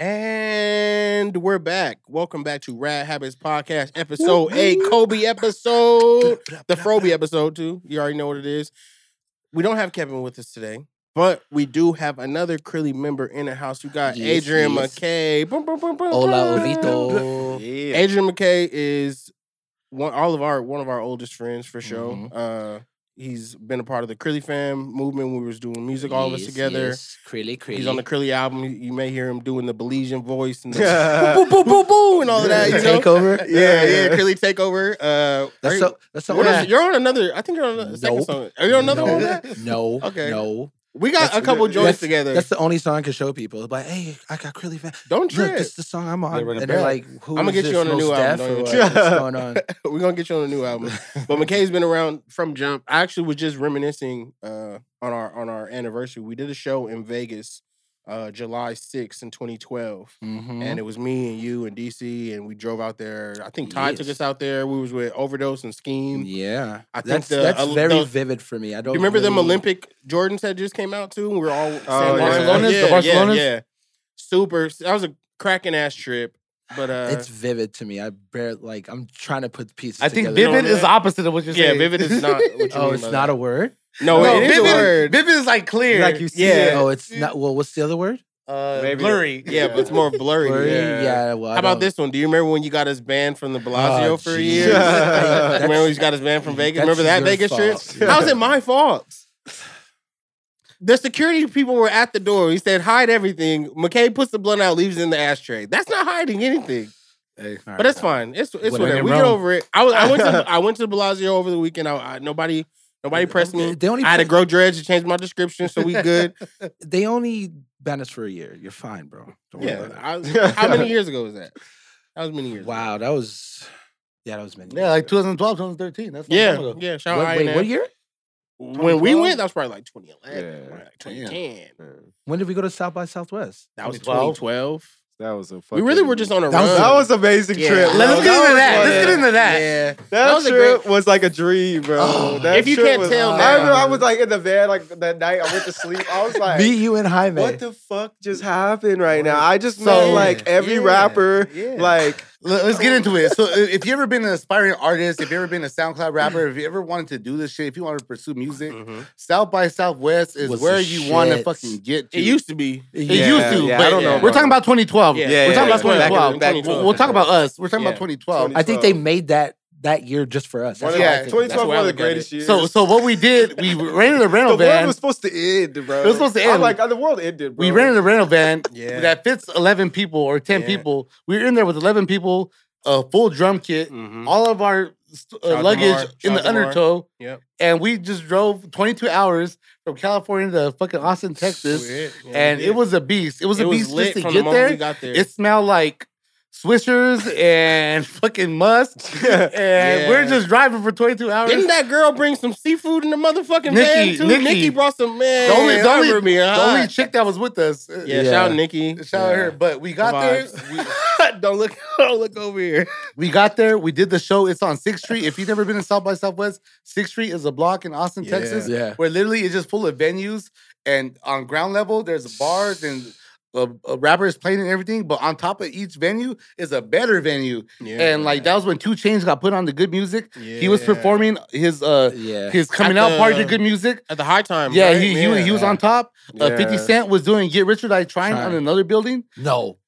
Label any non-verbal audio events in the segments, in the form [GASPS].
And we're back. Welcome back to Rad Habits Podcast, episode eight, Kobe episode, the Froby episode too. You already know what it is. We don't have Kevin with us today, but we do have another Crilly member in the house. We got Yes, Adrian yes. McKay. Boom, boom, boom, boom, Hola, boom. Ovito. Yeah. Adrian McKay is one all of our one of our oldest friends for sure. Mhm. Uh, he's been a part of the Crilly fam movement. We was doing music all of us Yes, together. yes. Crilly, crilly. He's on the Crilly album. You- You may hear him doing the Belizean voice and the [LAUGHS] boo, boo, boo, boo, and all of that. You know? takeover. [LAUGHS] Yeah, yeah, Crilly takeover. Uh, are That's you- so. That's so. what is it? You're on another. I think you're on a second Nope. song. Are you on another no, one? Of that? No. Okay. No. We got That's- a couple joints that's, together. That's the only song I can show people. It's like, hey, I got Crilly fan. Don't Look, trip. this is the song I'm on. They run it and they're like, who I'ma is get you on a new album, Def don't what? What's going on? [LAUGHS] We're gonna get you on a new album. But McKay's been around from jump. I actually was just reminiscing uh, on our on our anniversary. We did a show in Vegas, uh, July 6th in 2012. Mhm. And it was me and you and DC, and we drove out there. I think Ty took us out there. We was with Overdose and Scheme. yeah, I think that's the- that's uh, very the- vivid for me. I Do don't. you remember them Olympic Jordans that just came out too? We were all saying yeah. Barcelonas? The Yeah, Barcelonas? Yeah, yeah. Super. That was a cracking ass trip. But uh, It's vivid to me. I bear like I'm trying to put the pieces. I think together. vivid know is opposite of what you're yeah, saying. vivid is not. What [LAUGHS] you Oh, mean it's by not that. a word. No, no, it is vivid, a word. Vivid is like clear. Like you see Yeah. it. Oh, it's not. Well, what's the other word? uh, Maybe- blurry. Yeah, but it's more blurry. Blurry? Yeah. Yeah. Well, How about don't- this one? Do you remember when you got us banned from the Bellagio Oh, for a geez. year? [LAUGHS] That's- remember when you got us banned from Vegas? Remember that Vegas fault. trip? How's it my fault? The security people were at the door. He said, hide everything. McKay puts the blunt out, leaves it in the ashtray. That's not hiding anything. Hey, But right. that's fine. It's it's whatever. in We get over it. I was I went to [LAUGHS] I went to the Bellagio over the weekend. I, I nobody nobody pressed me. They only I had to grow dreads to change my description, so we good. [LAUGHS] They only ban us for a year. You're fine, bro. Don't worry yeah. about I [LAUGHS] how many [LAUGHS] years ago was that? That was many it. years. Wow, that was. Yeah, that was many. Yeah, years like ago. 2012, 2013. That's a Yeah, ago. yeah. Shout What, out wait, INF. what year? When we went, that was probably like 2011, Yeah. like 2010. When did we go to South by Southwest? That was 2012? 2012. That was a fucking. We really were just on a That was- That was an amazing Yeah. trip. Let's get into that. Let's get into that. Yeah. That, That was a trip was like a dream, bro. Oh, that if you trip can't was- tell I now. remember I was like in the van like that night. I went to sleep. I was like, Me, you, in Jaime. what the fuck just happened right now? I just So- met like every Yeah. rapper. Yeah. Like, Let- Let's get into it. So, [LAUGHS] if you ever been an aspiring artist, if you ever been a SoundCloud rapper, if you ever wanted to do this shit, if you want to pursue music, Mhm. South by Southwest is Was where you want to fucking get to. It used to be. It Yeah, used to, yeah, but I don't know We're talking about 2012. Yeah, we're talking yeah, about back 2012. back- We'll, we'll talk about us. We're talking Yeah. about 2012. I think they made that that year just for us. That's of, what I Yeah, 2012 was one of the greatest it. years. So, so what we did, we [LAUGHS] rented a rental the rental world van. was supposed to end, bro. It was supposed to end. I'm like, the world ended, bro. we rented a rental van [LAUGHS] Yeah. that fits 11 people or 10 Yeah. people. We were in there with 11 people, a full drum kit, Mhm. all of our uh, luggage Demar. in Shout the Demar. undertow. Yep. And we just drove 22 hours from California to fucking Austin, Texas. Sweet. Yeah, and we it was a beast. It was It a beast lit just to from the get we there. got there. It smelled like Swishers and [LAUGHS] fucking musk. [LAUGHS] and Yeah. we're just driving for 22 hours. Didn't that girl bring some seafood in the motherfucking Nikki- van too? Nikki. Nikki brought some man. The only- the I only- remember me, the only [LAUGHS] chick that was with us. Yeah, Yeah. shout out Nikki. Shout out her. But we got there. Vibes. don't look, don't look over here. We got there. We did the show. It's on Sixth Street. If you've never been in South by Southwest, Sixth Street is a block in Austin, Yeah. Texas, Yeah. where literally it's just full of venues. And on ground level, there's bars and uh, rapper is playing and everything. But on top of each venue is a better venue. And like that was when 2 Chainz got put on the good music. He was performing his uh Yeah. his coming At out party to good music. at the high time. Yeah, right? he, he, was- he was on top. Uh, 50 Cent was doing Get Rich or Die Trying on another building. No.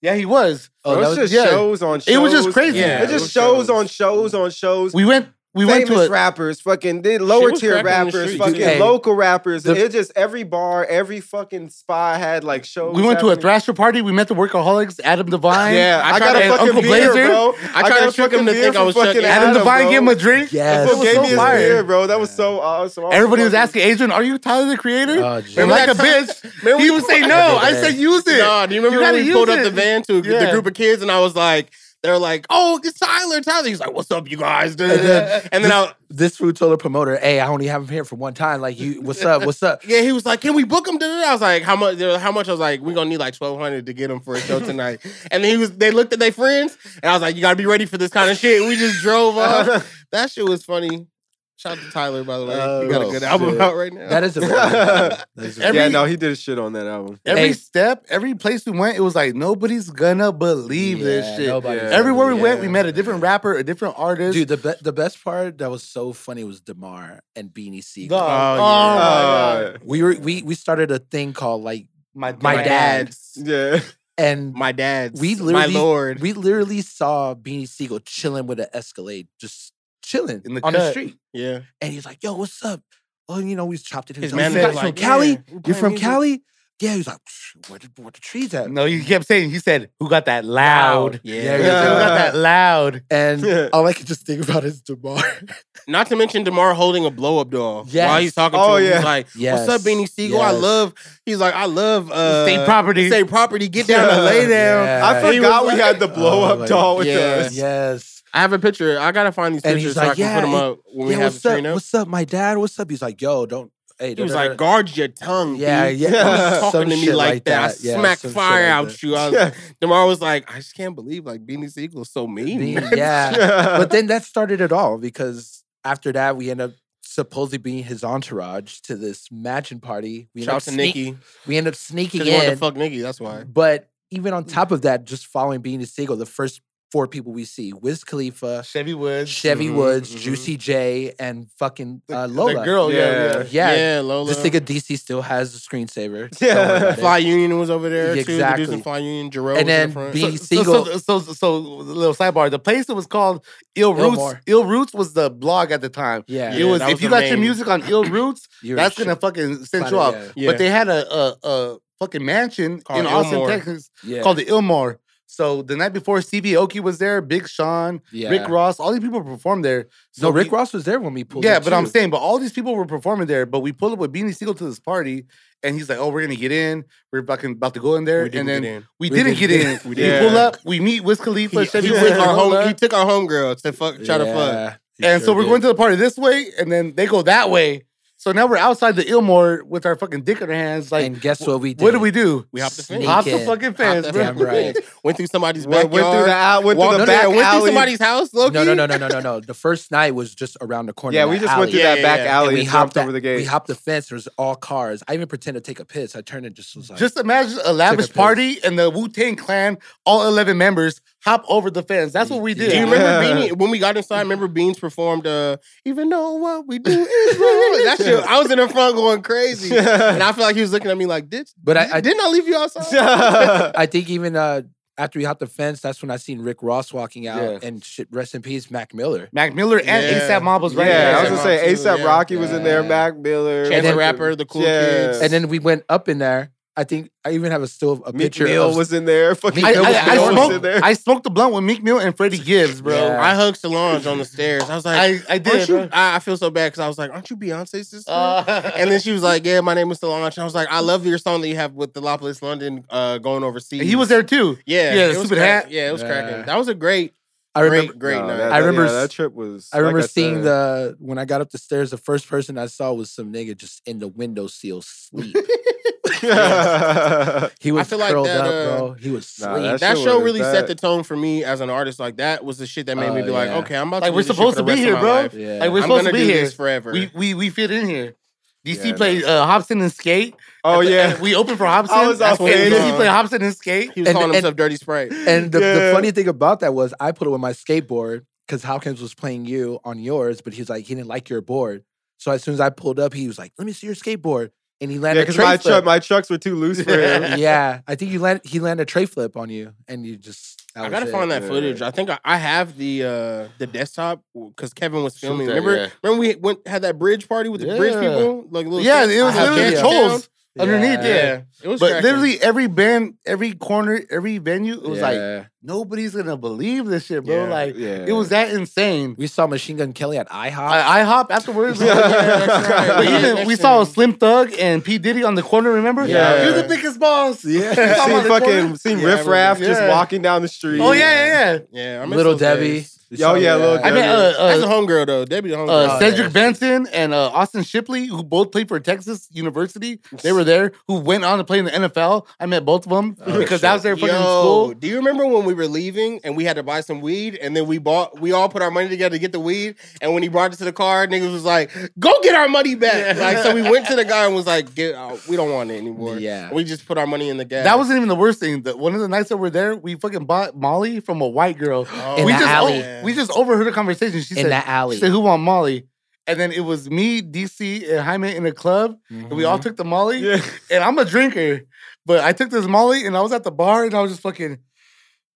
Yeah, he was. Oh, Bro, that was, just yeah. shows on shows. It was just crazy. Yeah, it's it just was shows shows. on shows on shows. We went we went famous to a rappers, fucking then lower tier cracking in the rappers, fucking Hey, local rappers. the- it just every bar, every fucking spot had like shows. we went to a happening. Thrasher party. We met the workaholics, Adam Devine. Yeah, I I, tried got to- a fucking Uncle beer, Blazer. bro. I tried got to trick him to think I was fucking. Adam Adam, Devine bro. gave him a drink. Yes. Fool was gave so me his fire. beer, bro. That was so awesome. Was Everybody was asking Adrian, "Are you Tyler the Creator?" Oh, and like a [LAUGHS] bitch, Remember he we- would [LAUGHS] say no. I said use it. No, do you remember when we pulled up the van to the group of kids and I was like, they were like, oh, it's Tyler, Tyler. He's like, what's up, you guys? And then- [LAUGHS] And then I, This food told the promoter, "Hey, I only have him here for one time. Like, you, what's up? What's up?" yeah, he was like, can we book him? I was like, how much? they were like, How much? I was like, we're gonna need like twelve hundred to get him for a show tonight. [LAUGHS] and he was, they looked at their friends, and I was like, you gotta be ready for this kind of shit. We just drove off. [LAUGHS] that shit was funny. Shout out to Tyler, by the way. Oh, he got a good album out right now. That is a [LAUGHS] good album. That is Every- yeah, no, he did shit on that album. Every Hey. step, every place we went, it was like nobody's gonna believe this shit. Yeah. Everywhere we believe went, we met a different rapper, a different artist. Dude, the be- the best part that was so funny was Demar and Beanie Sigel. Oh, Oh, yeah. my Uh, god. We were we we started a thing called like My, My my dad. dad's. yeah. and My dad's. we literally, my literally lord. we literally saw Beanie Sigel chilling with an Escalade, just chilling In the on the street. yeah. And he's like, "Yo, what's up?" Oh, you know, we chopped it. He His was like, man "You was guys like, from Cali? yeah, You're from music." Cali?" Yeah, he was like, "Psh, "Where the where the trees at?" No, you kept saying, he said, who got that loud? Yeah. Yeah, He said, Who got that [LAUGHS] loud? And [LAUGHS] all I could just think about is Demar. [LAUGHS] Not to mention Demar holding a blow up doll. Yes. While he's talking Oh, to him, yeah. he's like, yes. What's up, Beanie Sigel? I love he's like, I love uh State property. State property. Get down and lay down. Yeah. I forgot we like- had the blow Oh, up like, doll with yeah. us. Yes. I have a picture. I gotta find these And pictures he's so I like, can put them up when we have what's the up? screen up. What's up, my dad? What's up? He's like, yo, don't. Hey, He was like, guard your tongue. Yeah, B. yeah, [LAUGHS] [LAUGHS] talking to me like, like that. that. Yeah, I smack fire like out that. you. I [LAUGHS] was, Yeah. Demar was like, I just can't believe like Beanie Sigel's so mean. Yeah. but then that started it all because after that we end up supposedly being his entourage to this matching party. We end Shout up to sneak- Nikki. We end up sneaking he wanted in. to fuck Nikki. That's why. But even on top of that, just following Beanie Sigel, the first four people we see: Wiz Khalifa, Chevy Woods. Chevy Mhm, Woods, mhm. Juicy J, and fucking The, uh, the Lola. girl, yeah. Yeah. yeah. Yeah, Lola. this nigga DC still has the screensaver. Yeah. worry about it. Fly Union was over there too. Exactly. Producing Fly Union. Jerome, And then the front. B- So, Beanie so, Siegel- so, so, so, so, little sidebar. The place that was called Ill Roots. Illmore. Ill Roots was the blog at the time. Yeah, it Yeah, was that if was you the got your music on Ill [CLEARS THROAT] Roots, that's shit- gonna fucking send you off. yeah. Yeah. But they had a a, a fucking mansion Called in Austin, Illmore. Texas, yeah. called the Illmore. So the night before, Stevie Aoki was there, Big Sean, yeah. Rick Ross, all these people performed there. So no, Rick we- Ross was there when we pulled. Yeah, up, but I'm saying, but all these people were performing there. But we pulled up with Beanie Sigel to this party, and he's like, "Oh, we're gonna get in. We're fucking about to go in there." and then we, We didn't didn't get get in. in. [LAUGHS] We, didn't. pull up. We meet Wiz Khalifa, He, Chevy he took our home. He took our homegirl to fuck. Try to fuck. Yeah, he and so we're did. going to the party this way, and then they go that way. So now we're outside the Illmore with our fucking dick in our hands. Like, and guess what we did? what do we do? We hopped the fence. Sneak Hop the fucking fence, bro. Damn right. [LAUGHS] Went through somebody's Went, backyard. went through the out, went through the no, no, back went through somebody's house. Loki. No, no, no, no, no, no, no. The first night was just around the corner. Yeah, of we that just went through. Yeah, that back yeah, yeah. alley And and, we hopped jumped over the gate. We hopped the fence. There was all cars. I even pretended to take a piss. I turned and just was like, Just imagine a lavish piss. party and the Wu Tang Clan, all 11 members, hop over the fence. That's what we did. Do you Yeah. remember [LAUGHS] Beanie when we got inside? Remember Beans performed uh "Even Though What We Do Is [LAUGHS] Wrong." That shit, I was in the front going crazy, [LAUGHS] and I feel like he was looking at me like, "Did But I- I- didn't I leave you outside?" I think even uh, after we hopped the fence, that's when I seen Rick Ross walking out Yeah. and shit. Rest in peace, Mac Miller. Mac Miller and Yeah. ASAP Mob was right yeah, there. I was gonna say Rock too, ASAP yeah. Rocky was in there, Yeah. Mac Miller, Chance the Rapper, the cool Yeah. kids, And then we went up in there. I think I even have a still a Meek picture Mill of was in there. Fucking Meek I, Mill I, was I, there. was in smoked, there. I smoked the blunt with Meek Mill and Freddie Gibbs, bro. Yeah. I hugged Solange on the stairs. I was like, I, I did. you-" I, I feel so bad because I was like, "Aren't you Beyonce's sister?" Uh, and then she was like, "Yeah, my name is Solange." And I was like, "I love your song that you have with the Lopolis London uh, going overseas." he was there too. Yeah, Yeah, the it was stupid crack- hat. Yeah, it was Yeah. cracking. That was a great, I remember. great, great No, night. that- I remember yeah, that trip was. I remember like seeing said, the when I got up the stairs. The first person I saw was some nigga just in the window sill sleep. [LAUGHS] He was I feel like curled that, up, uh, bro. He was Nah, that that show really that- set the tone for me as an artist. Like that was the shit that made me Oh, be like, okay, I'm about Like, to. we're do this shit supposed to be here, bro. yeah. Like we're I'm supposed gonna be do here. this forever. We we we fit in here. DC Yeah, played uh, Hopsin and Skate. Oh the- yeah, we opened for Hopsin. I was That's all what and DC played Hopsin and Skate. he was And- calling and- himself Dirty Sprite. And the, the funny thing about that was I put it with my skateboard because Hopsin was playing you on yours, but he was like, he didn't like your board. So as soon as I pulled up, he was like, let me see your skateboard. And he yeah, landed because a tray my flip. truck, my trucks were too loose for him. [LAUGHS] yeah, I think you landed he landed a tray flip on you and you just that I gotta it. find that Yeah. footage. I think I, I have the uh the desktop because Kevin was filming. that, remember, yeah. remember we went had that bridge party with the bridge people, like little Yeah, skits? it was I have literally video. trolls underneath. Yeah. Yeah. it was. But cracking. literally every band, every corner, every venue, it was like nobody's gonna believe this shit, bro. Yeah. Like Yeah, it was that insane. we saw Machine Gun Kelly at IHOP. I, I hop afterwards. [LAUGHS] Yeah, right. But even we saw Slim Thug and P Diddy on the corner. Remember? Yeah. you're the biggest boss. Yeah, [LAUGHS] You saw him on seen the fucking corner? seen Yeah, Riff Raff remember. just walking down the street. Oh yeah, yeah, yeah. Yeah, I miss Little Debbie. days. Oh, yeah, Lil I met uh, That's a uh, homegirl though. Debbie the homegirl. uh, Oh, Cedric yeah. Benson and uh, Austin Shipley, who both played for Texas University. They were there. Who went on to play in the NFL. I met both of them Oh, because shit. that was their fucking Yo, school. do you remember when we were leaving and we had to buy some weed and then we bought we all put our money together to get the weed and when he brought it to the car, niggas was like, "Go get our money back!" Like so, we [LAUGHS] went to the guy and was like, "Get, uh, we don't want it anymore." Yeah. we just put our money in the gas. That wasn't even the worst thing. The, one of the nights that we're there, we fucking bought Molly from a white girl. Oh, [GASPS] In we the just alley. o- we just overheard a conversation. She in said, that alley. she said, "Who want Molly?" And then it was me, DC, and Jaime in a club, and we all mm-hmm. took the Molly. Yeah. And I'm a drinker, but I took this Molly, and I was at the bar, and I was just fucking.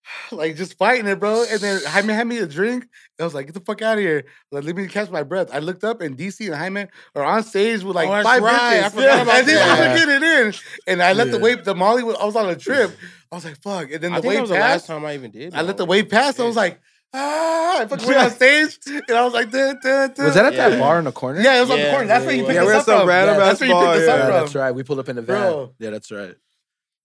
[SIGHS] Like just fighting it, bro. And then Jaime had me a drink. And I was like, get the fuck out of here. Like, let me catch my breath. I looked up and DC and Jaime are on stage with like Oh, that's five right. I bitches. forgot about and then that. I was getting in. And I let the Yeah. wave, the Molly, was, I was on a trip. I was like, fuck. And then I the think that wave was the last time I even did. I let the Molly. wave pass. I was like, ah. I fucking went on stage. And I was like, duh, duh, duh. Was that at Yeah. that bar in the corner? Yeah, it was on the corner. That's where you yeah. picked Yeah, us up from. random That's where you picked bar, us up from. that's right. We pulled up in the van. Bro. Yeah, that's right.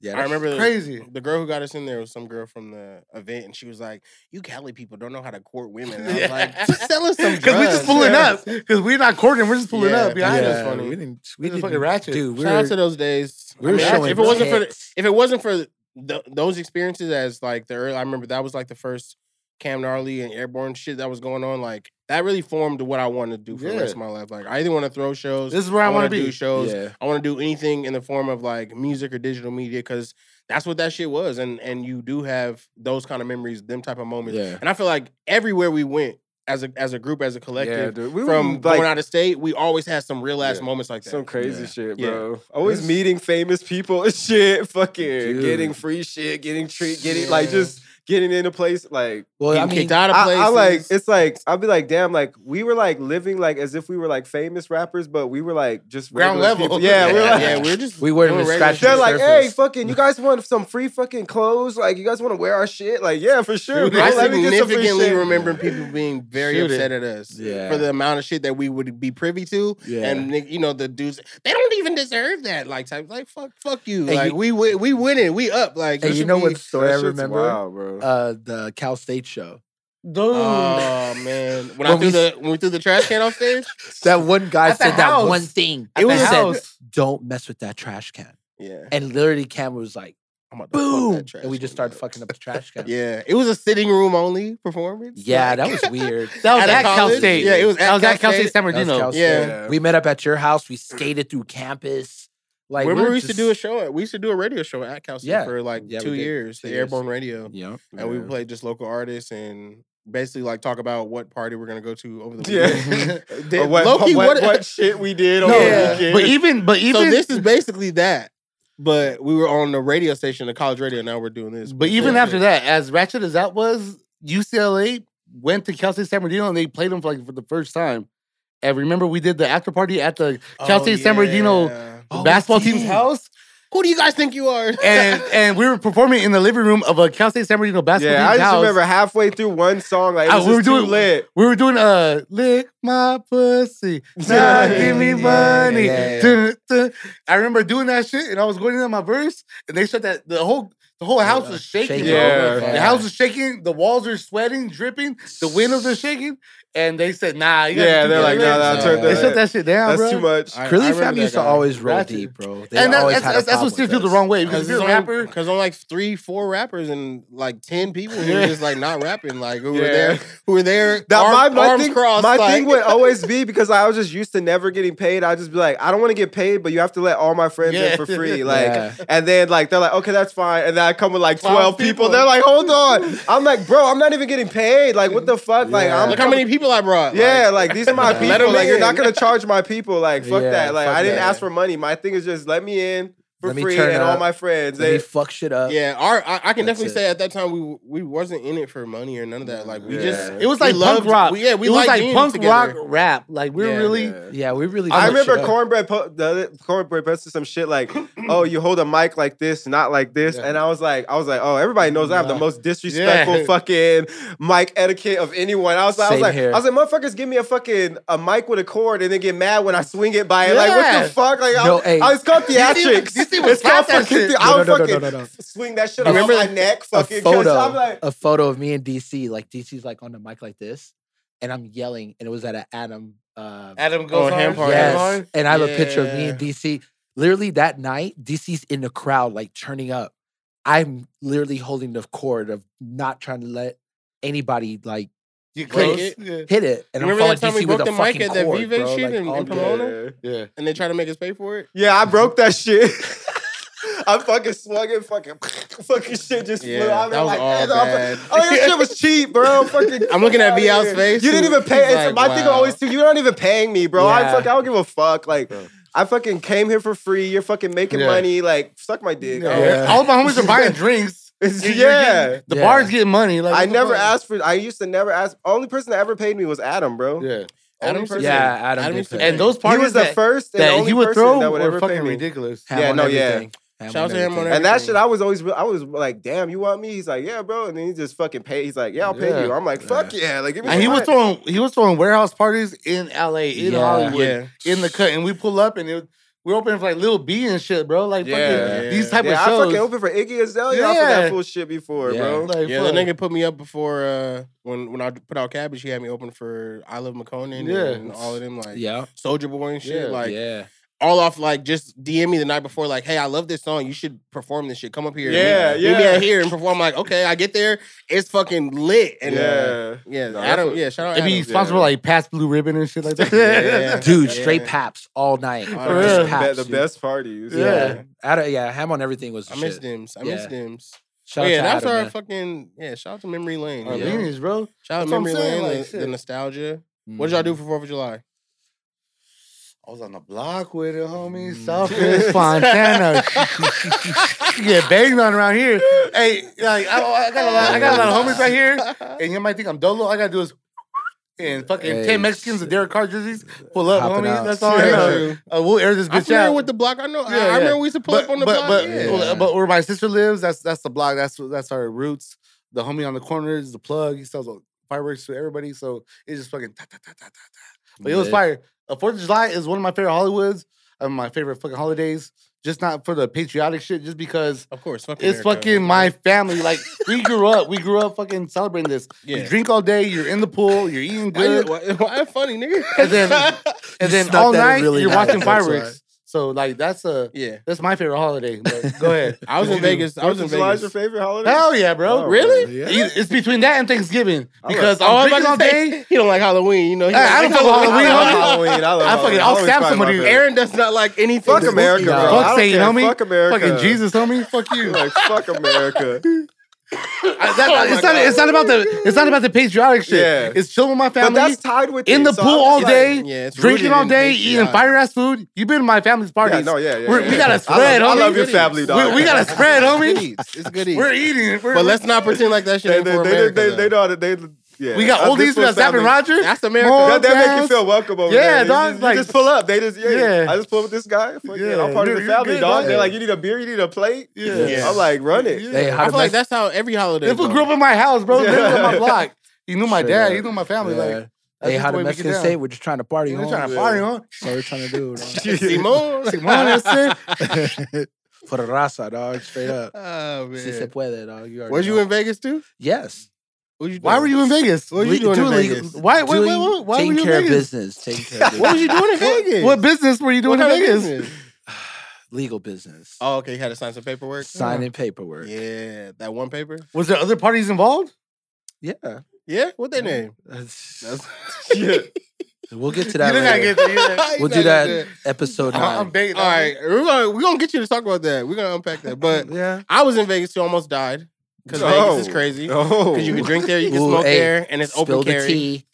Yeah, I remember the, Crazy. the girl who got us in there was some girl from the event, and she was like, "You Cali people don't know how to court women." And I was Yeah. like, "Just sell us some [LAUGHS] Because we just pulling Yeah. up. Because we're not courting. We're just pulling Yeah, up behind yeah. us. funny. We didn't. We We didn't. fucking ratchet. Dude, we Shout out to those days. we were I mean, showing if it wasn't for the, if it wasn't for th- those experiences as like the early, I remember that was like the first Cam Gnarly and airborne shit that was going on. Like that really formed what I wanted to do for the rest of my life. Like I either want to throw shows, This is where I, want wanna to do shows. Yeah. I want to do anything in the form of like music or digital media because that's what that shit was. And and you do have those kind of memories, them type of moments. Yeah. And I feel like everywhere we went as a as a group, as a collective, dude. We from were, going like out of state, we always had some real ass Yeah. moments like that. some crazy Yeah. shit, Yeah. bro. Always This- meeting famous people and shit. Fucking Dude. getting free shit, getting treat, getting like just getting into place like Well, I Getting mean, kicked out of I, places. I like it's like I'll be like, damn, like we were like living like as if we were like famous rappers, but we were like just Ground level. people. [LAUGHS] Yeah, we were yeah, like, yeah, we're just [LAUGHS] We weren't doing even regular scratching they're shit. like, surface. hey, fucking, you guys want some free fucking clothes? Like, you guys want to wear our shit? Like, yeah, for sure. Dude, bro. I Let me get some free significantly shit. remember people being very Shoot it. upset at us Yeah. for the amount of shit that we would be privy to. Yeah. And you know the dudes, they don't even deserve that. Like type, like fuck, fuck you. Hey, like you- we wi- we winning, we up. Like Hey, you you know be- what story I remember? Wow, bro. Uh, the Cal State show. Dude. Oh man, when I threw we- the when we threw the trash can off stage, That one guy At the said that one thing. At it the was said, house. "Don't mess with that trash can." yeah, And literally, Cam was like, I'm about to fuck "Boom!" that trash And we just started fucking up the trash [LAUGHS] can. Yeah, it was a sitting room only performance. Yeah, Like- that was weird. [LAUGHS] That was At at, Cal? State. Yeah, it was that at was Cal at Cal State State. San Bernardino. Cal Yeah. We met up at your house. We skated through campus. Like Remember, we're we used to do a show. At, we used to do a radio show at Cal State Yeah. for like Yeah, two years, Two the years. Airborne Radio, Yep. and we played just local artists and basically like talk about what party we're gonna go to over the Yeah. weekend. [LAUGHS] [LAUGHS] Did- what, low-key, what, what- what shit we did [LAUGHS] on No, the yeah. weekend. But even, but even, so this is basically that, but we were on the radio station, the college radio. Now we're doing this. But even after that, as ratchet as that was, UCLA went to Cal State San Bernardino and they played them for like for the first time. And remember, we did the after party at the Cal Oh, State San Bernardino Oh, we basketball team's house, Who do you guys think you are? and [LAUGHS] and we were performing in the living room of a Cal State San Bernardino basketball yeah, I just house. remember halfway through one song, like it was we were just too doing- lit. We were doing uh lick my pussy, [LAUGHS] now give me Yeah, money. yeah, yeah. Dun, dun. I remember doing that shit, and I was going in my verse, and they shut that the whole the whole house was shaking. Shaking. Yeah. The house was shaking, the walls are sweating, dripping, the windows are shaking, and they said, "Nah, you Yeah, they're like, nah, nah, They turn They that. shut that shit down, That's bro. too much. I- I Crilly remember fam used to guy. always roll Ratchet. deep, bro. They and that, always that's, had that's, that's what problem still feels the wrong way because Because if you're a rapper, because only like three, four rappers and like ten people who Yeah. were just like not rapping, like who were there, who were there, That arm- my, my arms thing, crossed. my like, thing would [LAUGHS] always be because I was just used to never getting paid. I'd just be like, I don't want to get paid, but you have to let all my friends Yeah. in for free. [LAUGHS] Like, Yeah. and then like they're like, okay, that's fine. And then I come with like 12 people. people. They're like, hold on. [LAUGHS] I'm like, bro, I'm not even getting paid. Like, what the fuck? Like, I'm Look how many people I brought. Yeah, like these are my [LAUGHS] people. people. 'em Like you're not gonna charge my people. Like fuck Yeah, that. Like fuck I didn't that. ask for money. My thing is just let me in for Let me free turn and all my friends. Let me They, fuck shit up. Yeah, our I, I can That's definitely it. say at that time we we wasn't in it for money or none of that. Like we Yeah. just it was like loved- punk rock. we- yeah, we it was like punk together. rock rap. Like we're Yeah. really. Yeah. Yeah, we really. I remember cornbread. Po- the cornbread posted some shit like, [CLEARS THROAT] "Oh, you hold a mic like this, not like this," Yeah. and I was like, "I was like, oh, everybody knows I have the most disrespectful Yeah. fucking mic etiquette of anyone." I was, like, I was like, here. I was like, motherfuckers, give me a fucking a mic with a cord and then get mad when I swing it by it. Like, what the fuck? Like, No, I, hey. I was called theatrics. You was It's called slap that fucking. shit. I would No, no, no, fucking no, no, no. swing that shit You around my neck. a Fucking catch- photo, I'm like, a photo of me and DC. Like DC's like on the mic like this, and I'm yelling, and it was at an Adam. Uh, Adam goes Oh, ham hard. party. yes, hard. and I have a picture of me Yeah. and DC. Literally that night, DC's in the crowd, like turning up. I'm literally holding the cord of not trying to let anybody like You close. it. Yeah. hit it. And Remember I'm that time we DC with broke a the mic fucking at that cord, Vive bro, shit like, in- in. Pomona? yeah. Yeah. And they try to make us pay for it. Yeah, I broke that shit. [LAUGHS] I fucking swung it, fucking, [LAUGHS] fucking shit just flew. Yeah, I that was like, all "Hey, bad. Oh, your shit was cheap, bro. [LAUGHS] Fucking, I'm looking at fuck outta VL's face, You didn't even pay. He's It's like, my thing always too. You're not even paying me, bro. I fuck. I don't give a fuck. Like, Bro. I fucking came here for free. You're fucking making Yeah. money. Like, suck my dick. Yeah. Yeah. All my homies are buying drinks. [LAUGHS] You're- you're yeah. getting- the Yeah. bar's getting money. Like I never fuck? asked for. I used to never ask. Only person that ever paid me was Adam, bro. Yeah. Adam Only person- Yeah, Adam Adam did used to pay. pay. And those He parties was the that, first and that only he would person throw that would were ever pay fucking me. ridiculous. Ham Yeah, on no, yeah. everything. Ham Shout out to him on everything. And that shit, I was always, I was like, damn, you want me? He's like, yeah, bro. And then he just fucking pay. He's like, yeah, I'll pay Yeah. you. I'm like, fuck yeah, like give me. And he some was throwing he was throwing warehouse parties in LA, in Yeah. Hollywood, Yeah. in the cut, and we pull up and it, we're opening for like Lil B and shit, bro. Like Yeah. fucking these type Yeah, of I shows. fucking open for Iggy Azalea off of Yeah. that full shit before, Yeah. bro. Like, Yeah, fuck. that nigga put me up before uh, when when I put out Cabbage. He had me open for iLoveMakonnen Yeah. and all of them like Yeah, Soulja Boy and shit. Yeah. Like yeah. All off like just DM me the night before, like, hey, I love this song. You should perform this shit. Come up here. Yeah, meet, meet me out here and perform. Like, okay, I get there, it's fucking lit. And uh, yeah. yeah, No, Adam, that's- yeah, shout out If Adam. he sponsored yeah. by like Pabst Blue Ribbon and shit like that. Yeah. [LAUGHS] Dude, Yeah. straight paps all night. Oh, Just yeah. The, paps, the dude. best parties. Yeah. Adam, yeah, ham on everything was. I miss shit. Dims. I miss Yeah. Dims. Shout Oh, out yeah, to that's Adam, our man. fucking yeah. Shout out to Memory Lane. Our yeah. lineage, bro. Shout out That's Memory Lane. like, the, the nostalgia. What did y'all do for Fourth of July? I was on the block with it, homie. Mm. Southwest Fontana. you get banged on around here. Hey, like I, I got a lot, I got a lot of homies right here, and you might think I'm dolo. All I gotta do is and fucking Hey. ten Mexicans with Derek Carr jerseys pull up, Hopping homie. out. That's all I Yeah, know. true. Uh, we'll air this I'm bitch familiar out. with the block. I know. Yeah, I yeah. remember we used to pull but, up on the but, block. But, yeah. well, but where my sister lives, that's that's the block. That's that's our roots. The homie on the corner is the plug. He sells fireworks to everybody. So it's just fucking ta ta ta ta ta ta. But it was fire. Fourth of July is one of my favorite Hollywoods. Um, my favorite fucking holidays. Just not for the patriotic shit, just because of course, fuck it's America. fucking my family. Like we [LAUGHS] grew up, we grew up fucking celebrating this. You Yeah. drink all day, you're in the pool, you're eating Why, you, good, why, why funny, nigga? And then- [LAUGHS] and then snuck all that in night really you're nice, watching that's why. fireworks. So like that's a yeah, that's my favorite holiday. But go [LAUGHS] ahead. I was in What you do? Vegas. I was in Fourth of Vegas. your favorite holiday? Hell yeah, bro. Oh, Really? Yeah. You- It's between that and Thanksgiving because Oh, I I'm was drinking all about to say, day. He don't like Halloween. You know, he Hey, I like don't fuck with I Halloween, love. Halloween. I love I fucking- Halloween. I'll Halloween's stab somebody. Aaron does not like anything. Fuck America, bro. I Fuck don't Satan, care. homie. Fuck America. Fucking Jesus, homie. Fuck [LAUGHS] you. Like fuck America. I- that- Oh it's not. It's not about the. It's not about the patriotic shit. Yeah. It's chilling with my but family that's tied with in it, the so pool all just like- day, Yeah, drinking all day, eating fire ass food. You've been to my family's parties. Yeah, no, yeah, yeah. Yeah, we got a I spread, love, I love your family, dog. We, we got a spread, homie. It's good eats. We're eating. We're, But let's not pretend like that shit They, they, they, they, they, to. They, yeah. we got all these this We got was Zap and family. Roger. That's America. More That, that make you feel welcome over Yeah, there. You dog, just- like- you just pull up. They just yeah. Yeah. I just pull up with this guy. Fuck yeah, Yeah, I'm part of you're- the family, you're good, dog. dog. They're like, you need a beer, you need a plate. Yeah. Yeah. I'm like, run it. Yeah. Hey, I feel like that's how every holiday. This fool grew up in my house, bro. Yeah. Lived on my block. He knew my dad. He knew my family. Yeah. Like, hey, how the the way Mexicans say, we're just trying to party. We're home. trying to Yeah. party, huh? That's what we're trying to do. dog. Simon. Simón, ese. For the raza, dog. Straight up. Oh man. Si se man. puede, dog. You already Was you know. in Vegas too? Yes. What you Why were you in Vegas? What were you doing in Vegas? Why? Wait, wait, doing- wait, why were you in care of Vegas? business. Taking [LAUGHS] care of business. What was you doing in Vegas? What business were you doing What in kind Vegas? business? [SIGHS] Legal business. Oh, okay. You had to sign some paperwork. Signing paperwork. Yeah, that one paper. Was there other parties involved? Yeah. Yeah, what their name? That's- [LAUGHS] [LAUGHS] Shit. we'll get to that didn't later. get there. You We'll do You gotta that episode I'm, I'm nine. All right, we're gonna we're gonna get you to talk about that. We're gonna unpack that. But yeah. I was in Vegas too. Almost died because Oh. Vegas is crazy. Oh. Because you can drink there, you can Ooh, smoke hey, there, and it's open the carry. tea.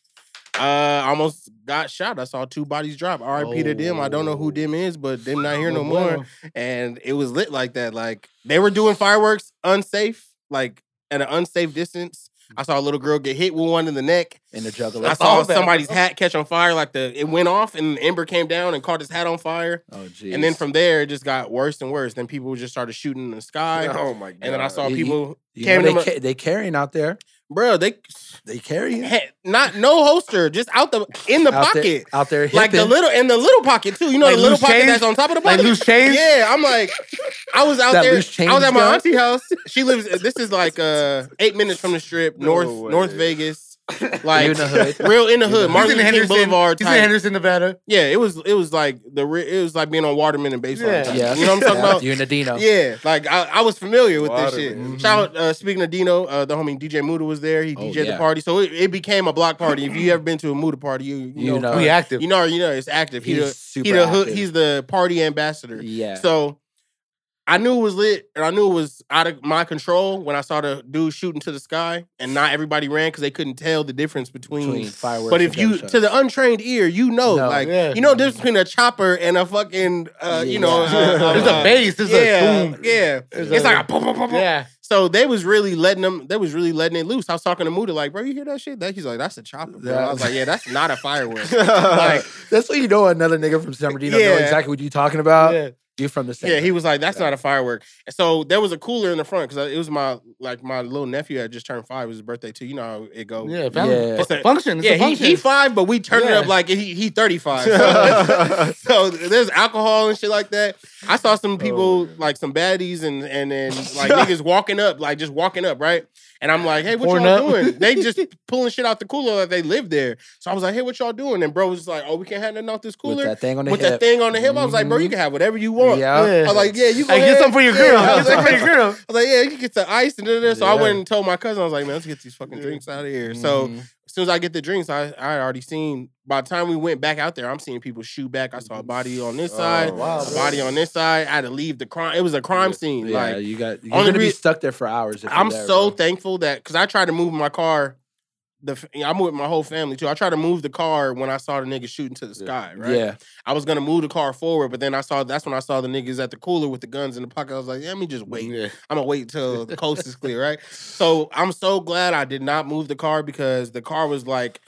Uh, almost got shot. I saw two bodies drop. R.I.P. to them. I don't know who them is, but them not here no more. And it was lit like that. Like they were doing fireworks unsafe, like at an unsafe distance. I saw a little girl get hit with one in the neck. in the jugular. I saw all somebody's hat catch on fire. Like the it went off and ember came down and caught his hat on fire. Oh, geez. And then from there, it just got worse and worse. Then people just started shooting in the sky. [LAUGHS] Oh my god. And then I saw people you came know to they, my- ca- they carrying out there. Bro, they They carry you had not no holster, just out the in the out pocket. there, out there like the little in the little pocket too. You know Like the little pocket change? that's on top of the Like pocket. loose change? Yeah, I'm like, I was out That there. I was at my change auntie house. She lives. This is like uh eight minutes from the strip, No north way. North Vegas. Like in the hood. real in the hood, He's Martin in Luther King Henderson Boulevard. He's in. Henderson, Nevada. Yeah, it was. It was like the. re- It was like being on Waterman and Baseline. Yeah. Yeah, you know what I'm talking Yeah, about. You and Adino. Yeah, like I, I was familiar with this shit. Waterman. Shout out, uh, speaking of Dino, uh, the homie DJ Muda was there. He Oh, DJ'd yeah. the party, so it, it became a block party. If you ever been to a Muda party, you you, You know, know. We active. you know, you know, it's active. He He's the, super he the hood, active. he's the party ambassador. Yeah. So I knew it was lit, and I knew it was out of my control when I saw the dude shooting to the sky, and not everybody ran because they couldn't tell the difference between. Between fireworks. but if you gunshots. to the untrained ear, you know, No. like Yeah. you know, the difference between a chopper and a fucking, uh, you know, uh, [LAUGHS] There's uh, a bass. There's yeah, a boom. yeah. It's a- like a boom, boom, boom, boom. Yeah. So they was really letting them. They was really letting it loose. I was talking to Muda like, bro, you hear that shit? That he's like, that's a chopper. Bro. I was like, yeah, that's not a firework. [LAUGHS] like, That's what you know. Another nigga from San Bernardino know Yeah. exactly what you talking about. Yeah. You're from the same. yeah, he was like, that's not a firework. And so there was a cooler in the front because uh, it was my like my little nephew had just turned five. It was his birthday too. You know how it goes. Yeah. Family. Yeah. It's a function. It's yeah. a He, function. he five, but we turned it up like he he thirty five. So, [LAUGHS] [LAUGHS] so there's alcohol and shit like that. I saw some oh, people man. like some baddies and and then like [LAUGHS] niggas walking up, like just walking up, right? And I'm like, hey, what Pouring y'all up. doing? They just [LAUGHS] pulling shit out the cooler like they live there. So I was like, hey, what y'all doing? And bro was just like, oh, we can't have nothing off this cooler. with that thing on the with hip. that thing on the hip. I was like, bro, you Mhm. can have whatever you want. Yeah. Yeah. I was like, yeah, you go Hey, get ahead. some for your [LAUGHS] Yeah. girl. I Get was some for like, [LAUGHS] your girl. I was like, yeah, you can get the ice and da, da, da. So I Yeah. went and told my cousin, I was like, man, let's get these fucking drinks out of here. So Mhm. as soon as I get the drinks, I I already seen. By the time we went back out there, I'm seeing people shoot back. I saw a body on this Oh, side, wow, a bro. body on this side. I had to leave the crime. It was a crime scene. yeah, Like you got. You're only gonna be stuck there for hours. If I'm there, so bro. thankful that because I tried to move my car. The I'm with my whole family too. I tried to move the car when I saw the niggas shooting to the sky. Right. Yeah. I was gonna move the car forward, but then I saw that's when I saw the niggas at the cooler with the guns in the pocket. I was like, yeah, let me just wait. Yeah. I'm gonna wait till the [LAUGHS] coast is clear, right? So I'm so glad I did not move the car because the car was like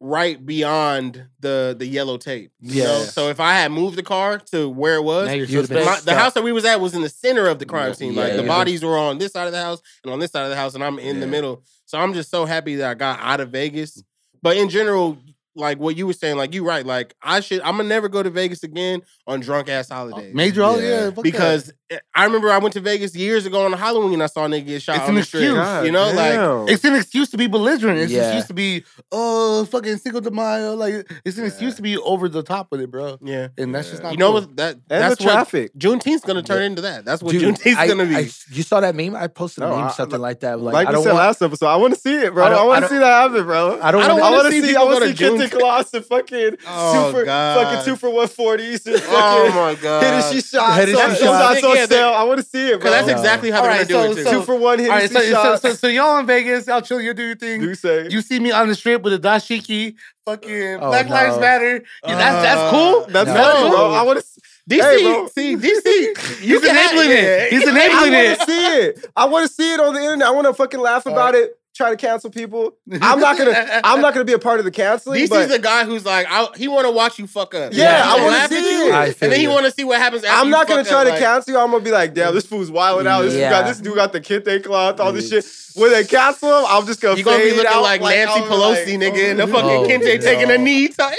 right beyond the the yellow tape. You know? Yeah. So if I had moved the car to where it was, Now you're You'd have been suspect. my, the house that we was at was in the center of the crime scene. Yeah, like the bodies were on this side of the house and on this side of the house, and I'm in the middle. So I'm just so happy that I got out of Vegas. But in general, like what you were saying, like you right, like I should I'm gonna never go to Vegas again on drunk ass uh, holidays. Major, oh Yeah. yeah, fuck that. because I remember I went to Vegas years ago on Halloween. I saw a nigga get shot It's on an the street. excuse. You know, like it's an excuse to be belligerent. It's an Yeah. excuse to be oh fucking Cinco de Mayo. Like it's an excuse to be over the top with it, bro. yeah. And that's just not. You know what that and that's the what traffic. Juneteenth's gonna turn into that. That's what Dude, Juneteenth's I- gonna be. I- you saw that meme? I posted a No, meme, I- something like that. Like, Like, I don't said want. last episode, I want to see it, bro. I I, want to see that happen, bro. I don't. I wanna- I wanna want to see see. I want to to see kids in June- Colossus [LAUGHS] and fucking Oh, two for God. fucking two for one forties [LAUGHS] and oh my god. Hennessy shots. Hennessy on- those shots. shots on Yeah, they- I want to see it, bro. That's exactly how All they're right, gonna do it too. so- two for one All right, Hennessy so, so, shots. so, so y'all in Vegas, y'all chill, you do your thing. do say You see me on the strip with a dashiki, fucking Oh, Black Lives. Matter. Yeah, that's that's Uh, cool. that's No. funny, bro. I want to. DC, Hey, bro. see, DC, [LAUGHS] He's enabling it. He's I enabling want it. to see it. I want to see it on the internet. I want to fucking laugh about it. Try to cancel people. I'm not gonna. I'm not gonna be a part of the canceling. DC's but a guy who's like, I, he want to watch you fuck up. Yeah, He I gonna wanna see at you, I and then he want to see what happens. After I'm you not gonna try up, to like- cancel you. I'm gonna be like, damn, this fool's wilding out. This dude got Yeah. this dude got the kente cloth, all this mm. shit. When they cancel him, I'm just gonna. You gonna be fade looking out like Nancy I'm Pelosi, like, nigga, and the oh, fucking Oh, Kente taking a knee type.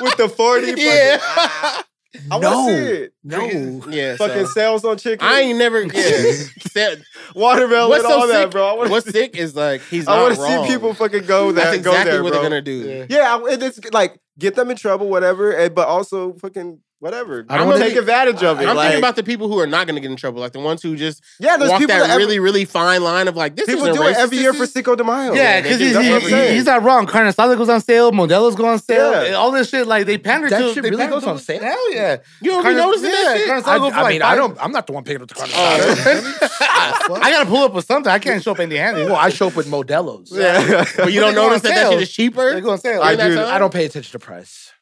with the forty. [LAUGHS] yeah, I want to No. see it. No. yeah. Fucking So. sales on chicken. I ain't never. Yeah. [LAUGHS] Said- watermelon, What's so all that, sick- bro. I What's see- sick is like he's [LAUGHS] I want to see people fucking go there. That's exactly go there, what bro. they're gonna do. Yeah. Yeah, I- it's like get them in trouble, whatever, and, but also fucking whatever. I don't I'm wanna gonna take be- advantage of it. I'm like, thinking about the people who are not going to get in trouble, like the ones who just yeah, there's walk people that that every- really, really fine line of like this people isn't do it every year for is- Cinco de Mayo. Yeah, because do. he's, he- what I'm he- saying. he's not wrong. Carne asada goes on sale, Modelo's go on sale, Yeah. all this shit. Like they pander That to. shit they really pander goes to- on sale? Hell yeah! You don't be noticing yeah, that shit? I, go for I like mean, I five- don't. I'm not the one picking up the carne Oh. [LAUGHS] I gotta pull up with something. I can't show up empty-handed. well, I show up with Modelo's. yeah. [LAUGHS] But you don't They go notice that that shit is cheaper. They go on sale. I during that do. I don't pay attention to price.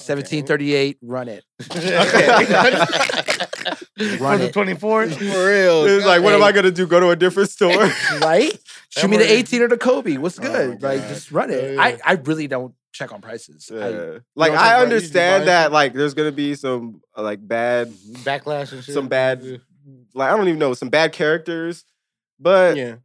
Seventeen thirty eight. Run it. for [LAUGHS] [LAUGHS] Run the it. 24. [LAUGHS] For real. It's like, what am I gonna do? Go to a different store? Right? Shoot me the eighteen or the Kobe. What's Oh good? my like, God. just run it. Yeah, yeah. I, I really don't check on prices. I- Yeah. Like don't I you just buy understand that like there's gonna be some uh, like bad Backlash and shit. some bad like I don't even know some bad characters, but Yeah.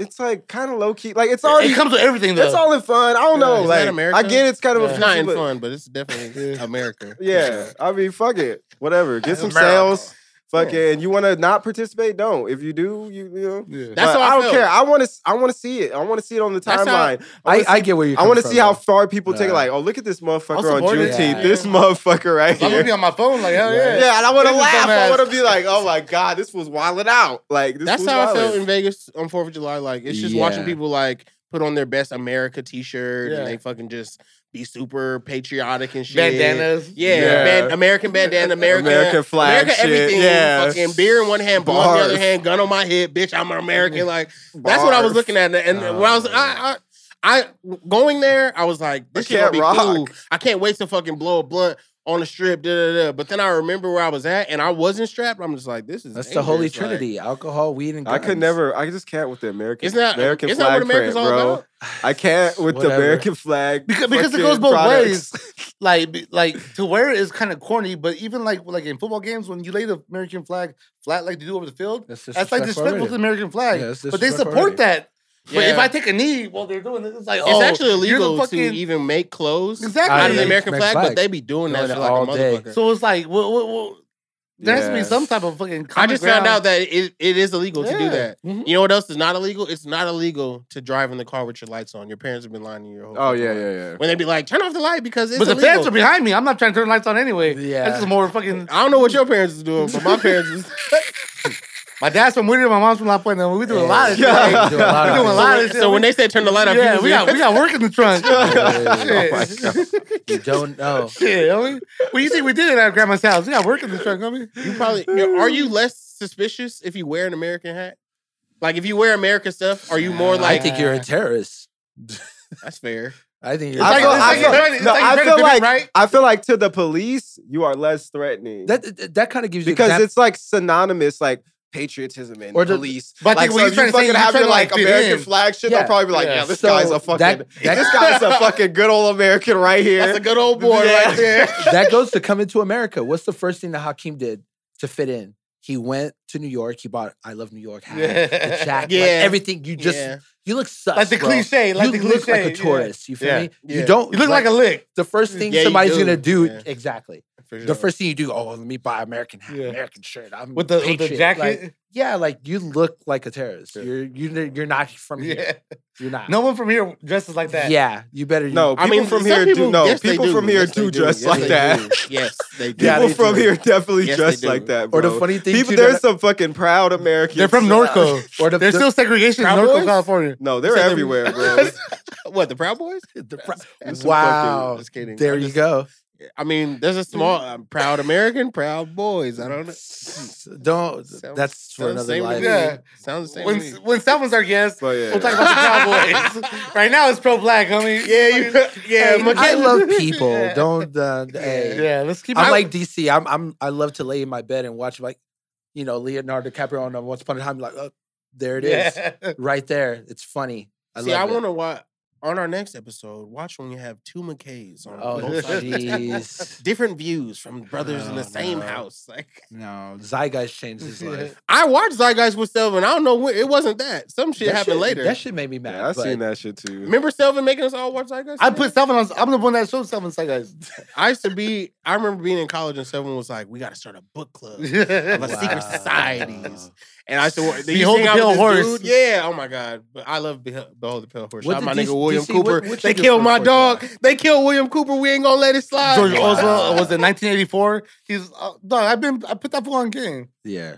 It's like kind of low key. Like it's all it comes with everything though. it's all in fun. I don't Yeah. know. Is that like America? I get it's kind of Yeah. a It's not in but- fun, but it's definitely [LAUGHS] America. Yeah, I mean, fuck it, whatever. Get some America. sales. Fucking, you want to not participate? Don't. If you do, you, you know. Yeah. That's But how I I don't felt. care. I want to. I want to see it. I want to see it on the That's how- timeline. I, wanna I get where you're. I want to coming see how from, far people take it. Like, oh, look at this motherfucker on. Juneteenth. Yeah. This motherfucker right here. I'm gonna be on my phone like hell yeah. Yeah, and I want to laugh. I want to be like, oh my god, this was wilding out. Like this. That's was how I felt in Vegas on Fourth of July. Like it's just watching people like put on their best America T-shirt Yeah. and they fucking just be super patriotic and shit. Bandanas. Yeah, Yeah. ban- American bandana, [LAUGHS] American, American flag American shit, everything. yeah. fucking beer in one hand, ball in the other hand, gun on my hip, bitch. I'm an American. Like that's what I was looking at. And Oh, when I was, I, ah. I, I going there, I was like, this I shit be rock. cool. I can't wait to fucking blow a blunt on the strip. Da, da, da. But then I remember where I was at, and I wasn't strapped. I'm just like, this is That's the holy dangerous. Like, trinity: alcohol, weed, and I could never. I just can't with the American. Isn't that American isn't that flag what America's print, all bro. about? I can't with the American flag Because, because it goes both products. ways. Like, like to wear it is kind of corny, but even like like in football games, when you lay the American flag flat like they do over the field, That's, that's like disrespectful to the American flag. Yeah, but they support already. that. But if I take a knee while they're doing this, it's like It's oh, actually you're the illegal fucking- to even make clothes Exactly. out of the American Make flag, flag. but they be doing that Doing shit it like a all day. motherfucker. So it's like, well, well, well, there has to be Yes. some type of fucking. I common just found ground. out that it, it is illegal to do Yeah. that. Mhm. You know what else is not illegal? It's not illegal to drive in the car with your lights on. Your parents have been lying to you your whole Oh fucking yeah, life. yeah, yeah. When they be like, turn off the light because it's But the illegal. fans are behind me. I'm not trying to turn lights on anyway. Yeah. That's just more fucking. I don't know what your parents is doing, but my parents is. [LAUGHS] My dad's from Whittier, my mom's from La Puente. We do a lot of shit. Yeah. We do a lot we of doing a shit. lot of so, shit. so when they say turn the light off, yeah, you we got we got work in the trunk. [LAUGHS] Oh my Shit. You don't know. Shit, homie. What you think we did it at our grandma's house? We got work in the trunk, homie. You probably you're- are you less suspicious if you wear an American hat? Like if you wear American stuff, are you more like I think you're a terrorist. [LAUGHS] that's fair? I think you're. It's I like, feel- it's I like feel- you're trying to- it's no, like I you're feel to like- right? I feel like to the police, you are less threatening. that that- that kind of gives you because exam- it's like synonymous, like patriotism and Or the- police. But I like, think what so you're if trying you to fucking have your like like, American flag shit, Yeah. they'll probably be like, Yeah. yeah, this So guy's a fucking, that- that- [LAUGHS] this guy's a [LAUGHS] fucking good old American right here. That's a good old boy [LAUGHS] Yeah. right there. that goes to come into America. What's the first thing that Hakeem did to fit in? He went to New York. He bought I love New York hat, the Yeah. jacket, like, everything. You just Yeah. you look sus, Like the bro. cliche, like you the look cliche, like a yeah. tourist. You feel Yeah. me? Yeah. You don't. You look like a lick. the first thing Yeah, somebody's gonna do Yeah. exactly. For The first thing you do, oh, let me buy American hat, Yeah. American shirt. I'm With the, with the jacket. Like, yeah, like you look like a terrorist. Sure. You're you you're not from [LAUGHS] here. yeah. You're not. No one from here dresses like that. Yeah, you better. no, I mean, from here people, do no. yes, people do. from here Yes, they do dress Yes, like that. do. Yes, they [LAUGHS] do. People they from do. here definitely Yes, dress like that, Or the funny thing People, too, there's that- some fucking proud Americans. They're from [LAUGHS] Norco. or the, There's the- still segregation in Proud Norco, California. No, they're Say them- everywhere, bro. what the Proud Boys? the pro- That's wow. Just kidding. There you go. I mean, there's a small [LAUGHS] um, proud American, proud boys. I don't know. [LAUGHS] Don't. [LAUGHS] Sounds- that's for sounds another life. Yeah. Sounds the same. When to me. when someone's our guest, But yeah. we'll talk about the Cowboys. right now, it's pro black, homie. Yeah, you, yeah. Hey, I love people. Yeah. Don't. Uh, hey. Yeah, let's keep. I'm it- like DC. I'm. I'm. I love to lay in my bed and watch like, you know, Leonardo DiCaprio on uh, Once Upon a Time. Like, oh, there it is, Yeah. right there. It's funny. I See, I it. want to watch on our next episode. Watch when you have two McKays on Oh both sides of the table. jeez. [LAUGHS] different views from brothers in the same no. house. Like No, Zeitgeist changed his life. [LAUGHS] I watched Zeitgeist with Selvin. I don't know when it wasn't that. Some shit That happened later. That shit made me mad. Yeah, I've seen that shit too. Remember Selvin making us all watch Zeitgeist? I put Selvin on. I'm the one that showed Selvin Side. I used to be. I remember being in college and Selvin was like, "We got to start a book club." of a [LAUGHS] secret societies. And I used to they used to Behold the out with Pale this Horse. dude. Yeah, oh my god. But I love Beho- Behold the Pale Horse. What Shout out did my nigga William DC Cooper. what- what they killed my dog. Fourth They killed William Cooper. We ain't gonna let it slide. George Wow. Oswald was in 1984? He's uh, dog. I've been. I put that fool on game. Yeah,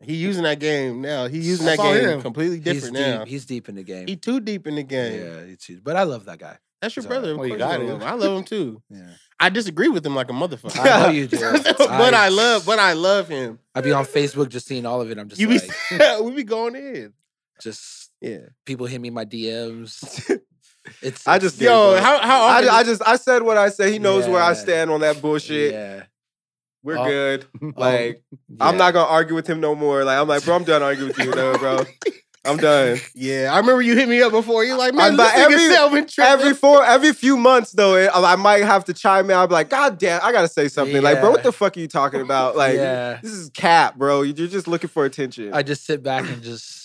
He using that game now. He using I that game him. completely he's different deep. now. He's deep in the game. He too deep in the game. yeah, he's huge. But I love that guy. That's your He's brother. alright. Of Well, you course got you love him. I love him too. [LAUGHS] Yeah, I disagree with him like a motherfucker. I know you [LAUGHS] do. but I love, but I love him. I be on Facebook just seeing all of it. I'm just You be, [LAUGHS] we be going in. just Yeah. people hit me my DMs. It's I just Yo, how how I? I just I said what I said. He knows where I stand on that bullshit. Yeah, We're Oh, good. um, [LAUGHS] Like I'm not gonna argue with him no more. Like I'm like, bro, I'm done arguing with you, though, bro. [LAUGHS] I'm done. yeah, I remember you hit me up before. You're like, man, I'm about this nigga every- Every [LAUGHS] four, every few months though, it, I might have to chime in. I'll be like, God damn, I gotta say something. Like, bro, what the fuck are you talking about? Like, Yeah. this is cap, bro. You're just looking for attention. I just sit back and just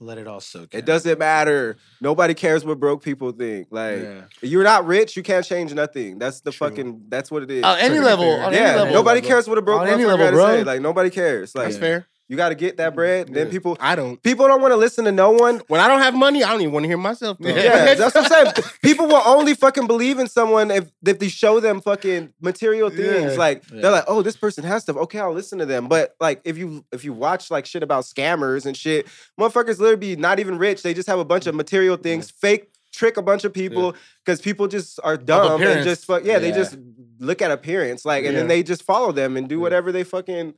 Let it all soak. in. It doesn't matter. Nobody cares what broke people think. Like Yeah. you're not rich, you can't change nothing. That's the True. fucking. That's what it is. On any level, on yeah, any level. nobody cares what a broke On any level, gotta bro. say. Like nobody cares. Like That's fair. You got to get that bread. Then people I don't. people don't want to listen to no one. When I don't have money, I don't even want to hear myself. Talk. Yeah, that's what I'm [LAUGHS] saying. People will only fucking believe in someone if if they show them fucking material things. Yeah. Like Yeah. they're like, oh, this person has stuff. Okay, I'll listen to them. But like if you if you watch like shit about scammers and shit, motherfuckers literally be not even rich. They just have a bunch of material things, fake trick a bunch of people because people just are dumb and just fuck yeah, they just look at appearance like and then they just follow them and do whatever they fucking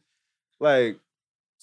like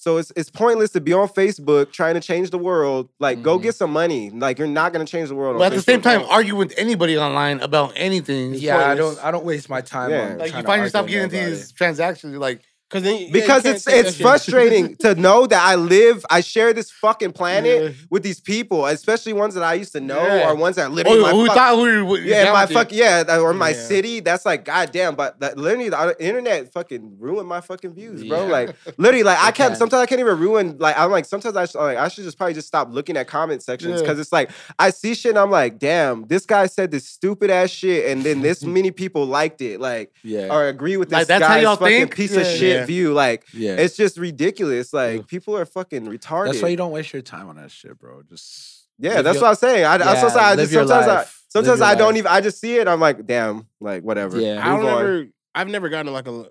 so it's it's pointless to be on Facebook trying to change the world. Like, go Mhm. get some money. Like, you're not gonna change the world. But on at the same Facebook. time, argue with anybody online about anything. is Yeah, I don't. I don't waste my time. Yeah. on Like you find yourself getting with into these transactions. You're like, Because then, yeah, you because can't it's it's frustrating to know that I live, I share this fucking [LAUGHS] planet Yeah. with these people, especially ones that I used to know Yeah. or ones that literally oh, my who fuck- thought who you were yeah, down my fuck yeah, or my Yeah. city. That's like goddamn, but that, literally the internet fucking ruined my fucking views, bro. Yeah. Like literally, like I can't. Sometimes I can't even ruin. Like I'm like sometimes I should, like I should just probably just stop looking at comment sections Yeah. because it's like I see shit and I'm like, damn, this guy said this stupid ass shit, and then this [LAUGHS] many people liked it, like Yeah. or agree with this Like, that's how guy's y'all fucking think? piece of Yeah. shit Yeah. view. Like yeah. it's just ridiculous. Like people are fucking retarded. That's why you don't waste your time on that shit, bro. Just Yeah, that's your- what I'm saying. I, that's what Yeah, I live just your sometimes I life. Live sometimes I don't life. even I just see it. I'm like, damn, like whatever. Yeah. I don't on. ever. I've never gotten like a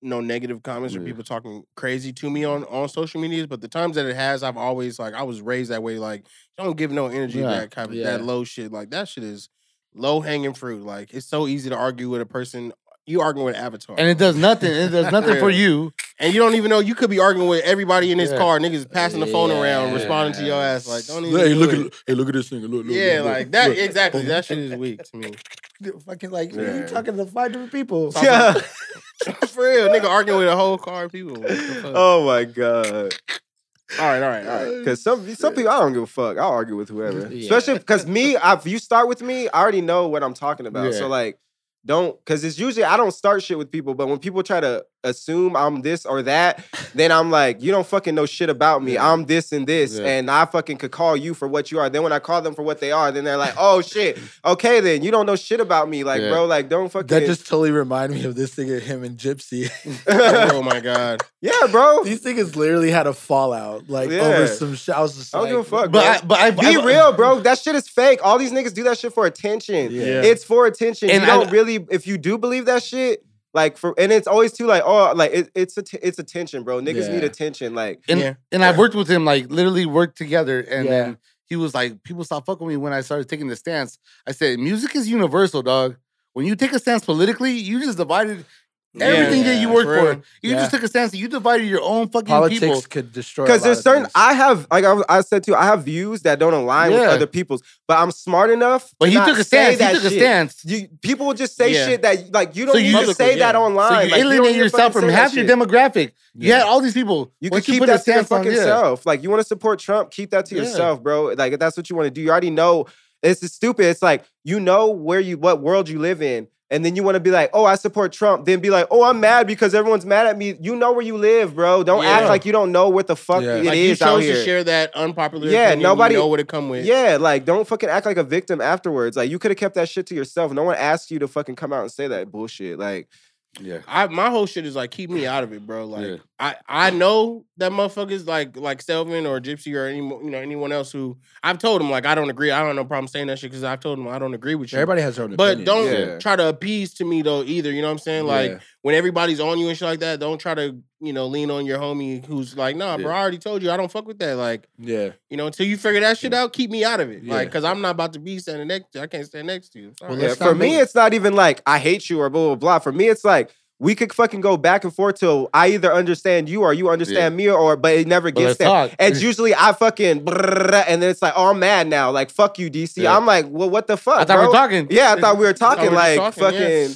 no negative comments or people talking crazy to me on on social medias. But the times that it has, I've always like I was raised that way. Like don't give no energy Yeah, that kind of yeah. that low shit. Like that shit is low hanging fruit. Like it's so easy to argue with a person. You arguing with Avatar, and it does nothing. It does nothing for [LAUGHS] you. and you don't even know you could be arguing with everybody in this Yeah. car. Niggas passing the phone around, responding to your ass. Like don't even. Hey, do look it. at hey, look at this nigga. Look, look, Yeah, look, look, like that. look. Exactly. That shit is weak to me. [LAUGHS] Fucking like Yeah. you talking to five different people. Yeah. [LAUGHS] For real, nigga arguing with a whole car of people. What the fuck? oh my god. all right, all right, all right. Uh, because some some people I don't give a fuck. I'll argue with whoever. Yeah. Especially because me, if you start with me, I already know what I'm talking about. Yeah. So like, don't because it's usually I don't start shit with people, but when people try to assume I'm this or that, then I'm like, you don't fucking know shit about me. Yeah. I'm this and this, Yeah. and I fucking could call you for what you are. Then when I call them for what they are, then they're like, oh shit, okay, then you don't know shit about me, like Yeah. bro, like don't fucking. That just totally reminded me of this nigga, him and Gypsy. [LAUGHS] oh my god. yeah, bro. These niggas literally had a fallout, like Yeah. over some shit. I was just I don't like, give a fuck, But bro. I, but I, Be I, real, bro. That shit is fake. All these niggas do that shit for attention. Yeah. It's for attention. And you don't really, if you do believe that shit, like for, and it's always too like, oh, like it, it's a, it's attention, bro. Niggas Yeah. need attention. Like, and, Yeah. and I've worked with him, like literally worked together, and Yeah. then he was like, people stopped fucking with me when I started taking the stance. I said, music is universal, dog. When you take a stance politically, you just divided everything that you Yeah, worked for for. You Yeah. just took a stance. You divided your own fucking politics people. could destroy. because there's certain, Things. I have, like I, I said too, I have views that don't align with other people's, but I'm smart enough. But to he not took a stance. He that took a stance. You, people will just say Yeah. shit that like you don't So need you- to Publicly, say that online. So you you don't alienate need to yourself from half your shit. demographic. You had all these people. You can keep put that a to your fucking yeah. self. Like you want to support Trump, keep that to yourself, bro. Like if that's what you want to do. You already know it's just stupid. It's like you know where you what world you live in. And then you want to be like, oh, I support Trump. Then be like, oh, I'm mad because everyone's mad at me. You know where you live, bro. Don't act like you don't know what the fuck Yeah. it is like you out chose here. to share that unpopular. Yeah, opinion, nobody- you know what it come with. Yeah, like don't fucking act like a victim afterwards. Like you could have kept that shit to yourself. No one asked you to fucking come out and say that bullshit. Like, Yeah. I my whole shit is like keep me out of it, bro. Like Yeah. I I know that motherfuckers like like Selvin or Gypsy or any you know anyone else who I've told them like I don't agree. I don't have no problem saying that shit because I've told them I don't agree with you. Everybody has their own but opinion. don't Yeah. try to appease to me though either. You know what I'm saying? Like Yeah. when everybody's on you and shit like that, don't try to you know lean on your homie who's like, nah, bro, Yeah. I already told you I don't fuck with that. Like yeah. you know until you figure that shit out, keep me out of it. Yeah. Like because I'm not about to be standing next to you. I can't stand next to you. Sorry. Well, yeah, let's for not me, make- it's not even like I hate you or blah blah blah. For me, it's like we could fucking go back and forth till I either understand you or you understand me, or but it never gets let's there. talk. It's usually I fucking and then it's like, oh, I'm mad now. Like fuck you, DC. Yeah. I'm like, well, what the fuck, I thought we were talking. Yeah, I thought we were talking we're just like talking, yeah.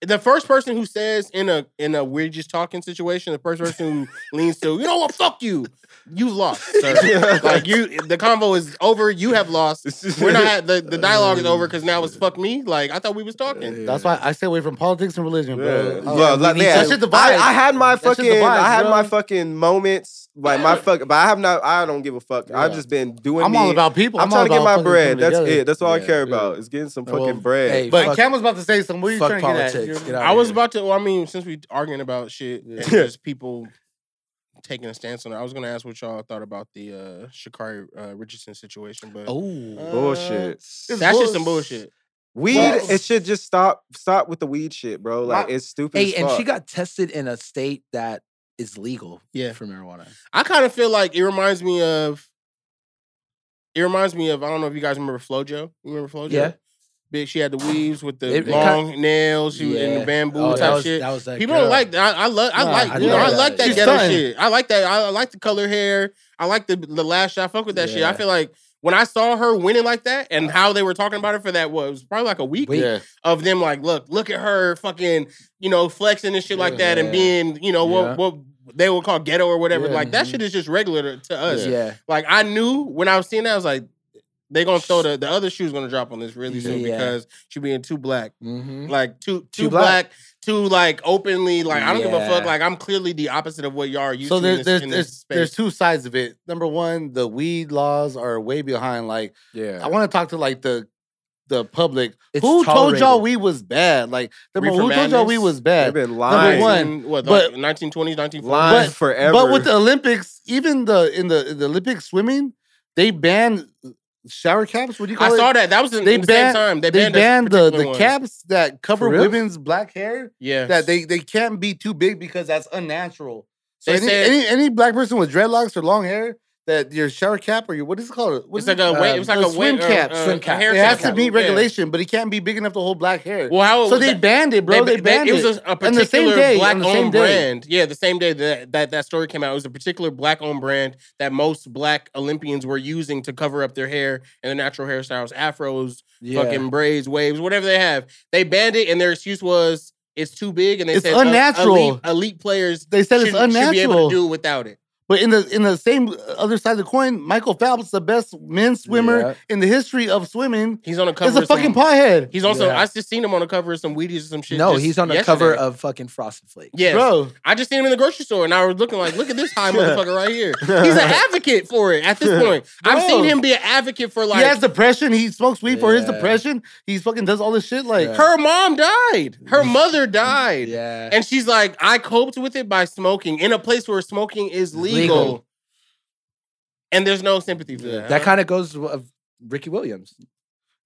Fucking. the first person who says in a in a we're just talking situation, the first person who [LAUGHS] leans to, you know what, fuck you, you've lost. [LAUGHS] Sir. like you, the convo is over. You have lost. We're not. The, the dialogue is over because now it's fuck me. Like I thought we was talking. That's why I stay away from politics and religion, bro. Yeah, Uh, yeah, like, yeah. that shit divides. I, I had my fucking, divides, I had bro. my fucking moments, like my fuck, but I have not, I don't give a fuck. I've just been doing. I'm me. all about people. I'm, all trying to get my bread. That's together. it. That's all I care yeah. about. Is getting some Well, fucking bread. hey, But fuck- Cam was about to say something. What are you fuck trying to get at? politics. You're- Get out I was here. about to. Well, I mean, since we arguing about shit and Yeah. just people taking a stance on it, I was gonna ask what y'all thought about the uh Sha'Carri uh, Richardson situation, but Oh, Bullshit. It's that's just some bullshit. Weed, Well- it should just stop. Stop with the weed shit, bro. Like My- it's stupid. hey, as and she got tested in a state that is legal. Yeah. for marijuana. I kind of feel like it reminds me of. It reminds me of I don't know if you guys remember FloJo. You remember FloJo? Yeah. Bitch, She had the weaves with the It- it long nails. She was in the bamboo Oh, type that was, shit. That was that People girl. don't like that. I, I love. I Nah, like. I You know, know I that. like that She's ghetto stunning. shit. I like that. I, I like the color hair. I like the the lash. I fuck with that shit. I feel like when I saw her winning like that and uh. how they were talking about it for that what, it was probably like a week Wait. Yeah. of them like, look, look at her fucking, you know, flexing and shit like that and being, you know, Yeah. what what they would call ghetto or whatever. Yeah. Like that Mhm. shit is just regular to, to us. Yeah, Like I knew when I was seeing that, I was like, they gonna throw the the other shoe's gonna drop on this really soon Yeah. because she being too black hmm like too too, Too black. black. too like openly like I don't give a fuck. Like I'm clearly the opposite of what y'all are used So to. there's in this, there's in there's, there's two sides of it. Number one, the weed laws are way behind. Like yeah. I want to talk to like the the public. It's who told y'all we was bad? Like number Reefer who told y'all we Madness? was They've bad? been Number one, what but- like 1920s, 1940s. lying But- forever. But with the Olympics, even the in the in the Olympic swimming, they banned shower caps. What do you call I it? saw that. That was in, They in the banned- same time. They They banned, a banned the the one. caps that cover women's black hair. Yeah, That they they can't be too big because that's unnatural. So They any, said- any any black person with dreadlocks or long hair that your shower cap or your what is it called? What It's like a it? weight. uh, It's like the a swim weight, uh, cap, uh, swim cap. It has to meet Yeah. regulation, but it can't be big enough to hold black hair. Well, how so they that- banned it, bro. They, banned it it. was a, a And the same particular day, black owned brand. Yeah, the same day that, that that story came out, it was a particular black owned brand that most black Olympians were using to cover up their hair and their natural hairstyles, afros, yeah. fucking braids, waves, whatever they have. They banned it, and their excuse was it's too big, and they It's said uh, unnatural. elite, elite players They said should, it's should be able unnatural. to do without it. But in the in the same uh, other side of the coin, Michael Phelps, the best men's swimmer Yeah. in the history of swimming, He's on a cover. is a of some- fucking pothead. He's also. Yeah. I just seen him on the cover of some Wheaties or some shit. no, he's on the cover of fucking Frosted Flakes. Yes. Bro, I just seen him in the grocery store and I was looking like, look at this high [LAUGHS] motherfucker right here. [LAUGHS] He's an advocate for it at this point. I've seen him be an advocate for like he has depression. He smokes weed for his depression. He fucking does all this shit. Like, Yeah. her mom died. Her [LAUGHS] mother died. Yeah, And she's like, I coped with it by smoking in a place where smoking is legal. Legal. And there's no sympathy for that. that kind of goes of Ricky Williams.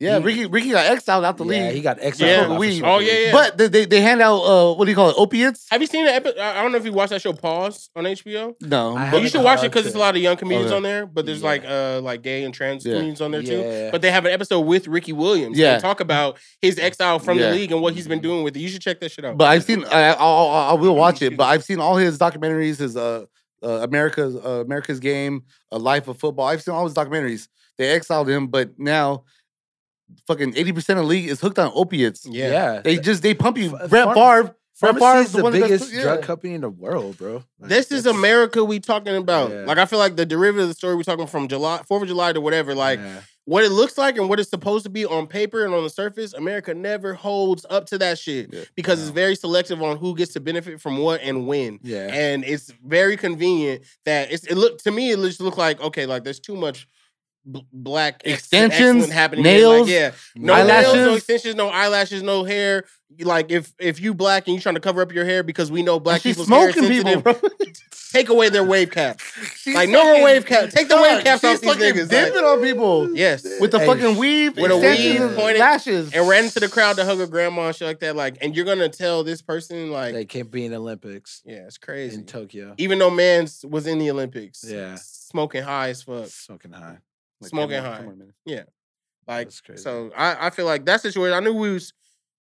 yeah, He- Ricky Ricky got exiled out the league. yeah, league. he got exiled. Yeah. for Weed. smoking Oh, yeah, yeah. But they, they they hand out uh what do you call it opiates? Have you seen the episode? I don't know if you watched that show Pause on HBO. No, I But you should watch it watched because there's a lot of young comedians Okay. on there. But there's Yeah. like uh like gay and trans Yeah. comedians on there too. Yeah. But they have an episode with Ricky Williams. Yeah. Yeah, talk about his exile from Yeah. the league and what he's been doing with it. You should check that shit out. But I've seen I, I, I, I will watch it. But I've seen all his documentaries. His uh, uh America's uh, America's Game, A Life of Football. I've seen all his documentaries. They exiled him, but now fucking eighty percent of the league is hooked on opiates. yeah. yeah. They just they pump you. F- Brett pharm- Favre. Brett Pharmacy Favre's is the one that biggest yeah. drug company in the world, bro. Like, This is America we talking about. Yeah. Like I feel like the derivative of the story we talking from July, Fourth of July to whatever. Like yeah. What it looks like and what it's supposed to be on paper and on the surface, America never holds up to that shit Yeah. because No. it's very selective on who gets to benefit from what and when. Yeah. And it's very convenient that it's it look to me it just look like okay like there's too much b- black Extensions, happening here. Like, nails, yeah no Eyelashes. nails no extensions no eyelashes no hair like if if you black and you trying to cover up your hair because we know black And she's hair smoking people, bro. [LAUGHS] take away their wave cap [LAUGHS] She's Like, no more wave cap. Take the wave caps she's off these niggas, Dipping like- on people yes with the Hey, fucking weave, with a weave pointed- lashes, and ran into the crowd to hug a grandma and shit like that like and you're gonna tell this person like They can't be in the Olympics yeah it's crazy in Tokyo. even though man's was in the Olympics Yeah. smoking high as fuck Smoking high. Like, smoking on, high. on, man. Like so, I, I feel like that situation. I knew we was,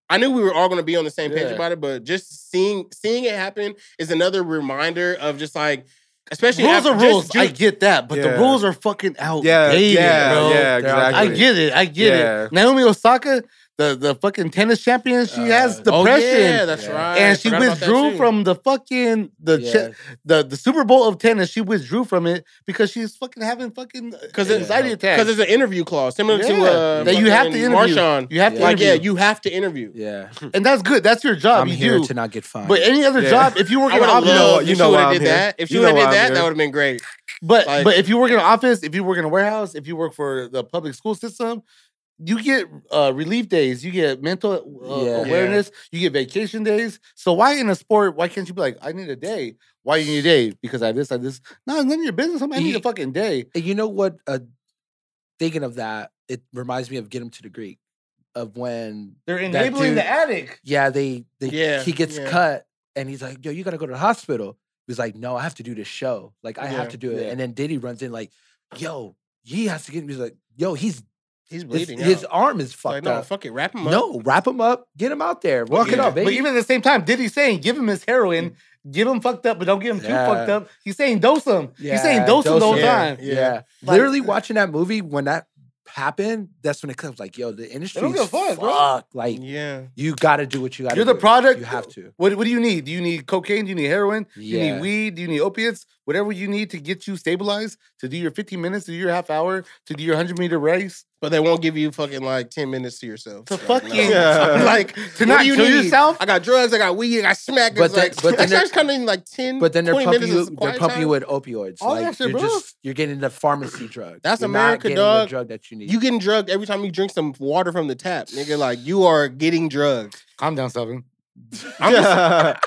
I knew we were all going to be on the same page Yeah. about it. But just seeing seeing it happen is another reminder of just like, especially rules after, are just- rules. I get that, but the rules are fucking out. yeah, outdated, yeah, bro. yeah, They're I get it. I get Yeah. it. Naomi Osaka, the the fucking tennis champion. She has Uh, Oh, depression. yeah, that's Yeah. right. and she Forgot about that withdrew from the fucking the Yeah. chi- the the Super Bowl of tennis. She withdrew from it because she's fucking having fucking Because anxiety it's attacks. because it's an interview clause, similar to uh, That you have to interview. Marshawn. you have to Yeah. Like, yeah, you have to interview. Yeah. [LAUGHS] and that's good. That's your job. I'm you here do. to not get fined. But any other Yeah. job, if you work I in would an have office, loved you know she would why have I'm did here. that. If she You would have did that, that would have been great. But Like- but if you work in an office, if you work in a warehouse, if you work for the public school system, you get uh, relief days, you get mental uh, Yeah. awareness, you get vacation days. So why in a sport? Why can't you be like, I need a day? Why you need a day? Because I have this, I have this. No, it's none of your business. I need a fucking day. And you know what? Uh, thinking of that, it reminds me of Get Him to the Greek, of when They're That enabling the dude- addict. yeah they, they Yeah, he gets yeah. cut and he's like, yo, you gotta go to the hospital. He's like, no, I have to do this show. Like I Yeah, have to do it. yeah. And then Diddy runs in like, yo, he has to get. Me. He's like, yo, he's He's his, bleeding. his out. arm is fucked like, no, up. fuck it, wrap him up. No, wrap him up, get him out there, walk it Yeah. up, baby. But even at the same time, Diddy's saying, give him his heroin, give him fucked up, but don't get him too fucked up. He's saying dose him. He's saying Yeah, dose him the whole time. Yeah. yeah, Like- literally watching that movie when that happened, that's when it comes like, yo, the industry is give a fuck, bro. Like Yeah. you got to do what you got. You're the product. You have to. What, what do you need? Do you need cocaine? Do you need heroin? Do you need weed? Do you need opiates? Whatever you need to get you stabilized, to do your 15 minutes, to do your half hour, to do your 100 meter race, But they won't give you fucking like 10 minutes to yourself. To Like, fucking- Yeah. [LAUGHS] like, to not do you kill need? yourself. I got drugs, I got weed, I got smack. But then- like, but then [LAUGHS] starts they're- coming in like 10, But then they're pumping you. They're quiet pumping you with opioids. All like that shit, you're bro. just you're getting the pharmacy drug. That's You're America, not getting dog. The drug that you need. You getting drugged every time you drink some water from the tap, nigga. Like you are getting drugged. Calm down, Seven. I'm just, [LAUGHS]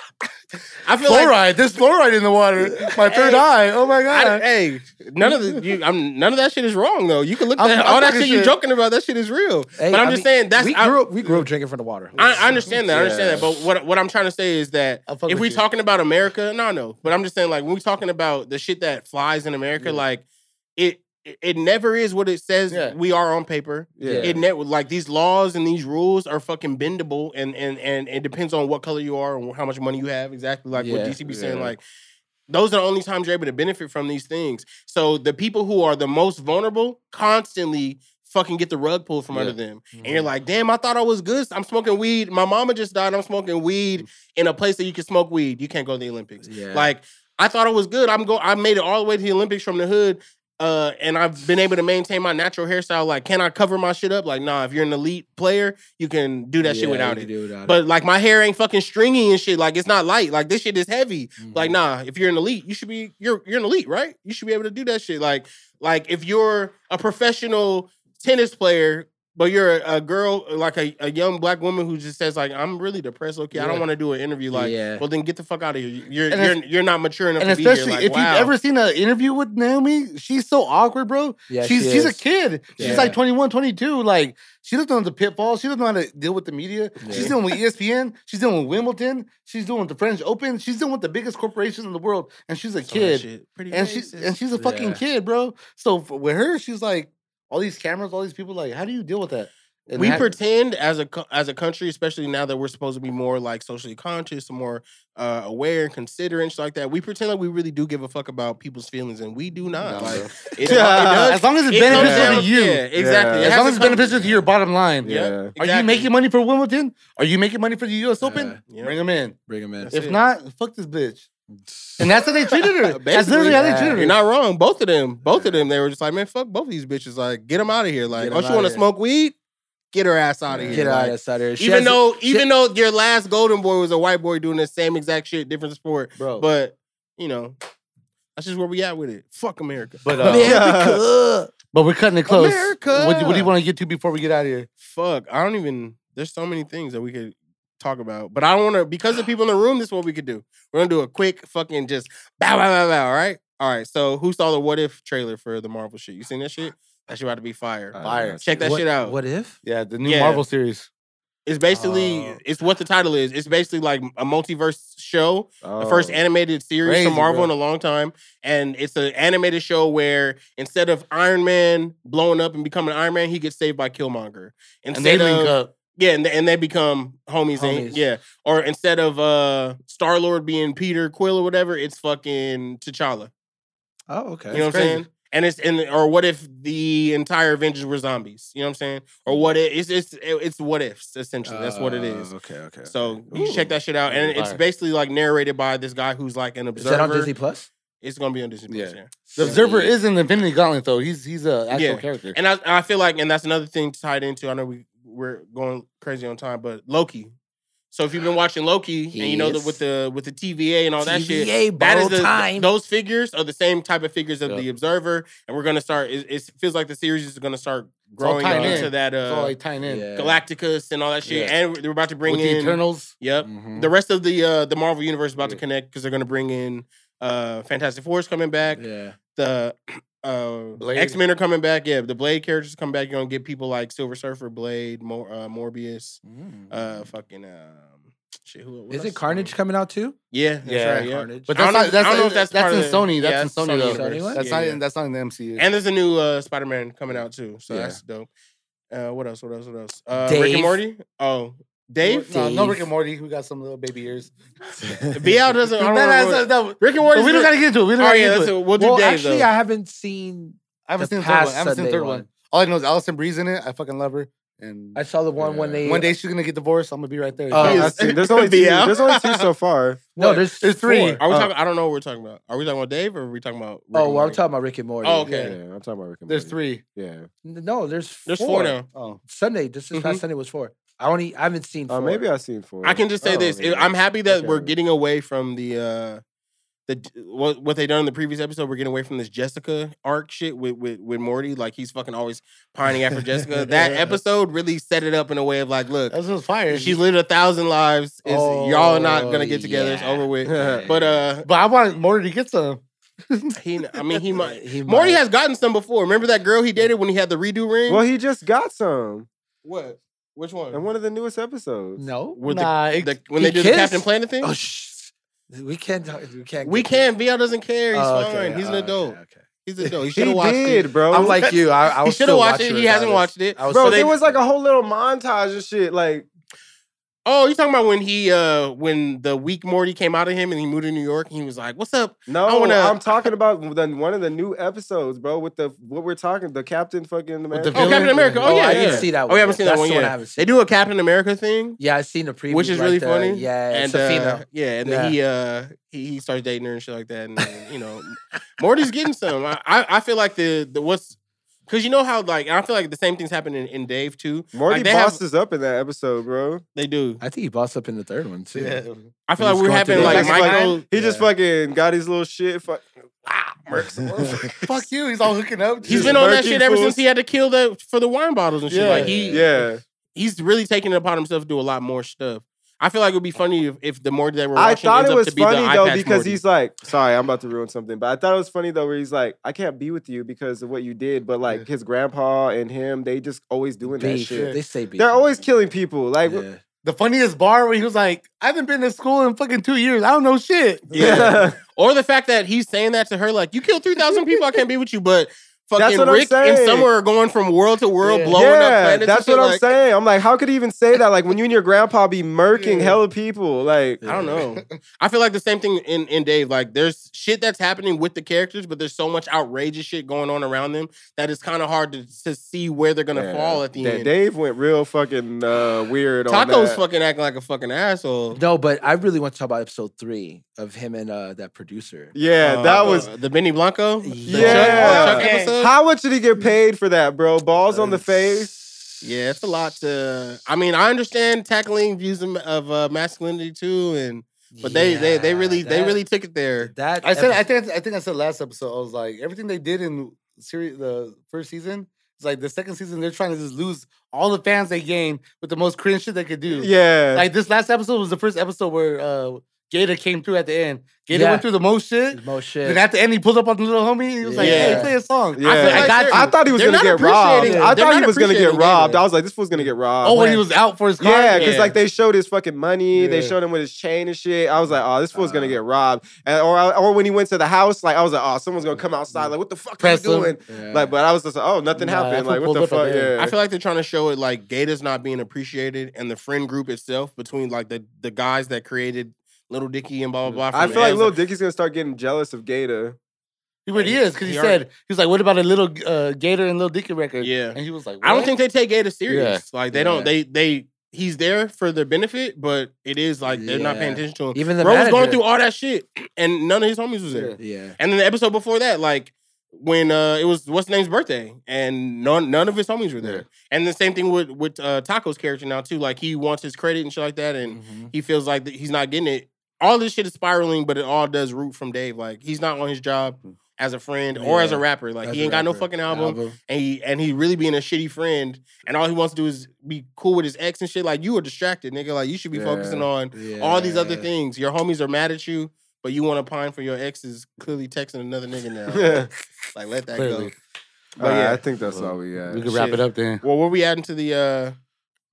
I feel like Fluoride. There's fluoride in the water. My third Hey. eye. Oh my I, god. hey, none of the you, I'm, none of that shit is wrong though. You can look I'm- at I'm all that talking shit you're joking about. That shit is real. Hey, but I'm I just mean, saying that's we I- grew up. We grew up drinking from the water. I, I understand that. I understand Yeah. that. But what what I'm trying to say is that if we're you. talking about America, no, no. But I'm just saying, like, when we're talking about the shit that flies in America, Yeah. like it, never is what it says Yeah. we are on paper. Yeah. It never like these laws and these rules are fucking bendable, and and and it depends on what color you are and how much money you have. Exactly like what Yeah. DC be saying. Like those are the only times you're able to benefit from these things. So the people who are the most vulnerable constantly fucking get the rug pulled from Yeah. under them. And you're mm-hmm. like, damn, I thought I was good. I'm smoking weed. My mama just died. I'm smoking weed mm-hmm. in a place that you can smoke weed. You can't go to the Olympics. Yeah. Like, I thought it was good. I'm go. I made it all the way to the Olympics from the hood. Uh, and I've been able to maintain my natural hairstyle. Like, can I cover my shit up? Like, nah, if you're an elite player, you can do that shit without it. without But like my hair ain't fucking stringy and shit. Like it's not light. Like this shit is heavy. it. Like, nah, if you're an elite, you should be you're you're an elite, right? You should be able to do that shit. Like, like if you're a professional tennis player, but you're a, a girl, like a, a young black woman who just says, like, I'm really depressed, okay. I don't want to do an interview. Like, Yeah. well then get the fuck out of here. You're And you're you're not mature enough And to be here. especially Like, if wow. you've ever seen an interview with Naomi, she's so awkward, bro. Yeah, she's she she's a kid. She's Yeah. like 21, 22. Like she doesn't know the pitfalls. She doesn't know how to deal with the media. She's dealing with ESPN. She's dealing with Wimbledon. She's dealing with the French Open. She's dealing with the biggest corporations in the world, and she's a Some of that kid. pretty And she's racist. and she's a fucking Yeah. kid, bro. So for, with her, she's like all these cameras, all these people. Like, how do you deal with that? And we that- pretend as a co- as a country, especially now that we're supposed to be more like socially conscious, more uh, aware and considerate, and shit like that. We pretend like we really do give a fuck about people's feelings, and we do not. No, like bro. it, it does. as long as it's it comes beneficial to you. Yeah, exactly. Yeah. As long as it's come- beneficial to your bottom line. Yeah. Yeah. Are you making money for Wimbledon? Are you making money for the U.S. Open? Uh, Yeah. Bring them in. Bring them in. That's If it. not, fuck this bitch. And that's how they treated her. [LAUGHS] that's literally how they treated her. You're not wrong. Both of them, both of them, they were just like, man, fuck both of these bitches. Like, get them out of here. Like, Get oh, 'em she want to smoke weed? Get her ass out of here. Get her Like, out of here. She even has- though, she- even though your last golden boy was a white boy doing the same exact shit, different sport, bro. but you know, that's just where we at with it. Fuck America. But, [LAUGHS] uh, America. [LAUGHS] but we're cutting it close. America. What, what do you want to get to before we get out of here? Fuck, I don't even. There's so many things that we could talk about, but I don't want to because the people in the room. This is what we could do. We're gonna do a quick fucking just bow bow bow bow. All right, all right. So who saw the What If trailer for the Marvel shit? You seen that shit? That shit about to be fire. Fire. Check that What- shit out. What if? Yeah, the new Yeah. Marvel series. It's basically Oh. it's what the title is. It's basically like a multiverse show, the first Oh. animated series Crazy, from Marvel bro. in a long time, and it's an animated show where instead of Iron Man blowing up and becoming Iron Man, he gets saved by Killmonger. And Instead they link of up. Yeah, and, and they become homies. Homies. yeah, or instead of uh Star Lord being Peter Quill or whatever, it's fucking T'Challa. Oh, okay. You know what I'm crazy. saying? and it's in or what if the entire Avengers were zombies? You know what I'm saying? Or what if it's it's it's what ifs essentially. That's what it is. Uh, Okay, okay. So you check that shit out, and it's Fire. basically like narrated by this guy who's like an observer. is that on Disney Plus? It's gonna be on Disney Plus, Yeah. yeah. The Observer is in the Infinity Gauntlet though. He's he's a actual Yeah. character. And I, I feel like, and that's another thing tied into. I know we we're going crazy on time, but Loki. So if you've been watching Loki, and you know that with the with the TVA and all that shit, TVA, that is the time. those figures are the same type of figures of Yeah. the Observer, and we're gonna start. It, it feels like the series is gonna start growing into in. that It's all uh, like tying in Yeah. Galacticus and all that shit, Yeah. and they're about to bring with the in Eternals. Yep. Mhm. The rest of the uh the Marvel universe is about to connect because they're gonna bring in uh Fantastic Four is coming back. yeah. The [CLEARS THROAT] uh. X Men are coming back. Yeah, the Blade characters come back. You're gonna get people like Silver Surfer, Blade, Mor- uh, Morbius, Mm. uh, fucking um, shit. Who, is it Carnage coming? coming out too? Yeah, that's Yeah, right. Yeah. Carnage. But I don't that's know not if- that's, I don't know if that's that's part in of the- Sony. yeah, That's in that's Sony Sony though. Sony? That's Yeah, not yeah. in that's not in the MCU. And there's a new uh Spider Man coming out too. So that's dope. Uh, what else? What else? What else? Uh, Rick and Morty. Oh, Dave. No, no Rick and Morty. We got some little baby ears. [LAUGHS] BL doesn't. [LAUGHS] I No, don't no, know no, no, Rick and Morty. we don't gotta get into it. We don't Oh gotta get into it. it. we'll do well, Dave actually, though. I haven't seen. I haven't the seen the third one. I haven't seen the third one. one. All I know is Alison Brie's in it. I fucking love her. And I saw the one when they one day she's gonna get divorced. I'm gonna be right there. He I is- [LAUGHS] see. There's only Be two. There's only two so far. No, there's There's three. four. Are we Uh, talking? I don't know what we're talking about. Are we talking about Dave or are we talking about? Rick Oh, and well, I'm talking about Rick and Morty. Oh, okay. Yeah, I'm talking about Rick and Morty. There's three. Yeah. No, there's There's four. four now. Oh, Sunday, this this past Mhm. Sunday was four. I only I haven't seen. Oh, four. maybe I've seen four. I can just say Oh, this: okay. I'm happy that we're getting away from the uh the what what they done in the previous episode. We're getting away from this Jessica arc shit with with with Morty. Like he's fucking always pining after Jessica. [LAUGHS] That episode really set it up in a way of like, look, that was fire. she's lived a thousand lives. Is y'all are not Oh, gonna get together? It's over with. [LAUGHS] But uh, But I want Morty to get some. [LAUGHS] he, I mean, he might. He Morty might. has gotten some before. Remember that girl he dated when he had the redo ring? well, he just got some what? Which one? in one of the newest episodes. No. With Nah, the, the, when they do the? Captain Planet thing? Oh, shh. We can't. talk- We can't. we get can't. VL doesn't care. He's Oh, fine. okay, He's an oh, adult. Okay, okay. He's an adult. He He should have watched did, it. bro. I'm like you. I, I [LAUGHS] He was should have still watched it. He hasn't watched it. I was Bro, So still they- it was like a whole little montage and shit. Like, Oh, you talking about when he uh when the weak Morty came out of him and he moved to New York and he was like, "What's up?" no, wanna- I'm talking about the, one of the new episodes, bro. With the what we're talking, the Captain fucking America. the Oh, Captain? America. Oh, Oh, yeah, I yeah. didn't see that Oh, one we haven't yet. seen that one the one I yet. haven't They do a Captain America thing, Yeah, I seen the preview, which is like really the- funny. Yeah, and it's uh, yeah, and then he uh he, he starts dating her and shit like that, and then, you know, Morty's getting some. I I I feel like the the what's because you know how like I feel like the same things happen in, in Dave too. Morty Like, they have- bosses up in that episode, bro. They do. I think he bossed up in the third one too. Yeah. I feel He's like we're going having through like the- He's like- Michael. He just fucking got his little shit. Fuck, ah, murks. [LAUGHS] [LAUGHS] Fuck you. He's all hooking up. He's been on that shit ever fools. since he had to kill the for the wine bottles and shit. Yeah. Like he, yeah. he's really taking it upon himself to do a lot more stuff. I feel like it would be funny if, if the Morty that we're I watching thought ends it up was to be the funny though because Morty. he's like, sorry, I'm about to ruin something, but I thought it was funny though where he's like, I can't be with you because of what you did, but like Yeah. his grandpa and him, they just always doing that Beef. shit. They say beef. They're always killing people. Like, Yeah. The funniest bar where he was like, I haven't been to school in fucking two years. I don't know shit. Yeah. or the fact that he's saying that to her, like, you killed 3,000 people, I can't be with you, but fucking what I'm Rick and saying. Summer are going from world to world, Yeah. blowing up yeah, planets. that's and what shit, I'm like, saying. I'm like, how could he even say that? Like when you and your grandpa be murking Yeah. hella people. Like, I don't know. [LAUGHS] I feel like the same thing in, in Dave. Like, there's shit that's happening with the characters, but there's so much outrageous shit going on around them that it's kind of hard to, to see where they're gonna yeah. fall at the Da- end. Dave went real fucking uh, weird on Taco's fucking acting like a fucking asshole. No, but I really want to talk about episode three of him and uh, that producer. yeah, Uh, that was. uh, the Benny Blanco. The Yeah. Chuck, Chuck episode. How much did he get paid for that, bro? Balls on the face. Yeah, it's a lot to. I mean, I understand tackling views of, of uh, masculinity too, and but they they they Yeah, really they really took it there. That I said, I think, I think I said last episode. I was like, everything they did in series, the first season, it's like the second season. They're trying to just lose all the fans they gained with the most cringe shit they could do. Yeah. Like this last episode was the first episode where uh Gator came through at the end. Gator Yeah. went through the most shit. most shit. Then at the end, he pulled up on the little homie. He was like, Yeah. "Hey, play a song." Yeah. I, feel I got you. I thought he was they're gonna get robbed. appreciating- I they're thought he was gonna get robbed. Gator. I was like, this fool's gonna get robbed. Oh, when he was out for his car. Yeah, because Yeah. like they showed his fucking money, they showed him with his chain and shit. I was like, oh, this fool's gonna Uh. get robbed. And or or when he went to the house, like I was like, oh, someone's gonna come outside. Like, what the fuck Press are you doing? Yeah. Like, but I was just like, oh, nothing Nah, happened. Like, what the fuck? at the end. Yeah. I feel like they're trying to show it like Gator's not being appreciated, and the friend group itself between like the the guys that created Little Dicky and blah blah blah. I feel like Little Lil Dicky's gonna start getting jealous of Gator. He really is because he, He said he was like, "What about a little uh, Gator and Little Dicky record?" Yeah. and he was like, I don't think they take Gator serious. Like they Yeah. don't. They they he's there for their benefit, but it is like they're not paying attention to him. Even the Bro was going through all that shit, and none of his homies was there. Yeah. Yeah. And then the episode before that, like when uh it was what's the name's birthday, and none none of his homies were there. Yeah. And the same thing with with uh, Taco's character now too. Like he wants his credit and shit like that, and Mhm. he feels like he's not getting it. All this shit is spiraling, but it all does root from Dave. Like he's not on his job as a friend or as a rapper. Like As he ain't got no fucking album, and he and he really being a shitty friend. And all he wants to do is be cool with his ex and shit. Like you are distracted, nigga. Like you should be focusing Yeah. on all these other things. Your homies are mad at you, but you want to pine for your ex is clearly texting another nigga now. Yeah. [LAUGHS] like let that Clearly. go. All right, yeah. I think that's Well, all we got. we can wrap shit. it up then. Well, what are we adding to the uh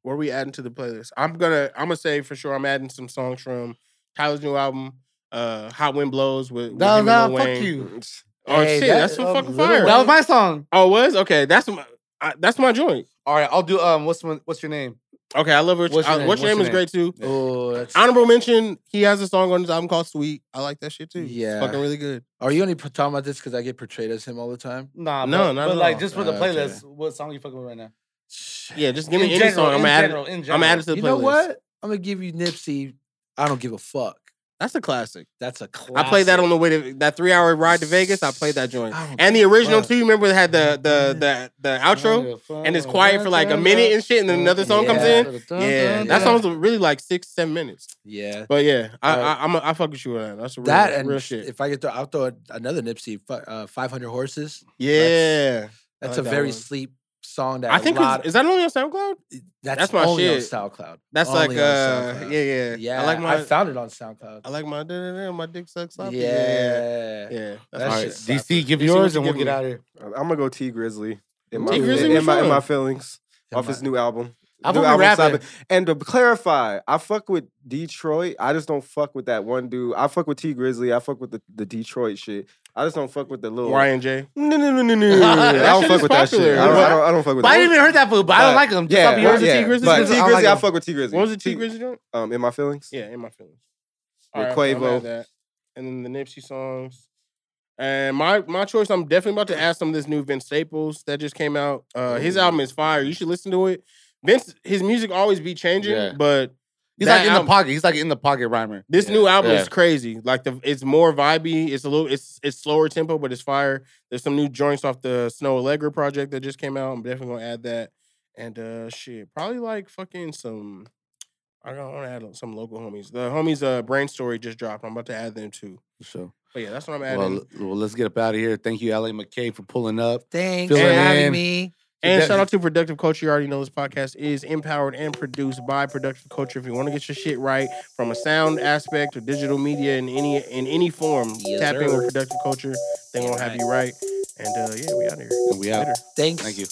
what are we adding to the playlist? I'm gonna I'm gonna say for sure I'm adding some songs from Tyler's new album, uh Hot Wind Blows with, with No, him and no, Lil fuck Wayne. you. Oh Hey, shit, that- that's some fucking Lil fire. That was my song. oh, it was okay. That's my I, that's my joint. All right, I'll do. Um, what's my, what's your name? Okay, I love it. What's your uh, name? What's your What's name your is great too. Oh, that's. Honorable mention, he has a song on his album called Sweet. I like that shit too. It's Yeah. fucking really good. Are you only talking about this because I get portrayed as him all the time? Nah, No, but, not but at like all. just for the okay. playlist, what song you fucking with right now? Yeah, just give me In any song. I'm in adding. general, in I'm general. adding to the playlist. You playlist. know what? I'm gonna give you Nipsey. I don't give a fuck. That's a classic. That's a classic. I played that on the way to that three hour ride to Vegas. I played that joint. And the original fuck. too. You remember it had the the the the outro and it's quiet for like a minute and shit, and then another song comes in. Yeah, that song's really like six seven minutes. Yeah. But yeah, I Uh, I I'm a, I fuck with you on that. That's a real, That and real shit. if I get to, I'll throw another Nipsey, fu- uh, 500 Horses. yeah, That's like a that very one. sleep song that I think a lot, it's, is that only on SoundCloud? that's, that's my only shit. on SoundCloud. That's Only like uh yeah yeah Yeah, I like my I found it on SoundCloud. I like my da, da, da, my dick sucks sloppy. Yeah. yeah. That That's All my right, shit's shit. DC, give DC, yours and we'll get me? out of here. I'm gonna go T Grizzley. In my, T. Grizzley, in, my, in my feelings off his new album. I've only rapping. And to clarify, I fuck with Detroit. I just don't fuck with that one dude. I fuck with T Grizzley. I fuck with the, the Detroit shit. I just don't fuck with the little. Ryan J. [LAUGHS] No, no, no, no, no. [LAUGHS] I don't fuck with that shit. I don't? I don't, I don't fuck with But I didn't even heard that food, but I don't like him. Yeah, off yours. T yeah. Grizzley? Don't Grizzley, I fuck with T Grizzley. What was the T T- Grizzley joint? Um, in my feelings. Yeah, in my feelings. With Alright, Quavo. that. And then the Nipsey songs. And my my choice, I'm definitely about to add some of this new Vince Staples that just came out. Uh his album is fire. You should listen to it. Vince, his music always be changing, Yeah. but He's that like in album- the pocket. He's like in the pocket rhymer. This Yeah. new album Yeah. is crazy. Like the it's more vibey. It's a little it's it's slower tempo, but it's fire. There's some new joints off the Snoh Aalegra project that just came out. I'm definitely gonna add that. And uh shit, probably like fucking some. I don't want to add some local homies. The homies uh Brain Story just dropped. I'm about to add them too. So, But yeah, that's what I'm adding. well, l- well, let's get up out of here. Thank you, LA McKay, for pulling up. Thanks Filling for having in. me. And shout out to Productive Culture. You already know this podcast is empowered and produced by Productive Culture. If you want to get your shit right from a sound aspect or digital media in any in any form, yes, tap sir. in with Productive Culture. They won't have you right. And uh, yeah, we out here. And we out. Later. Thanks. Thank you.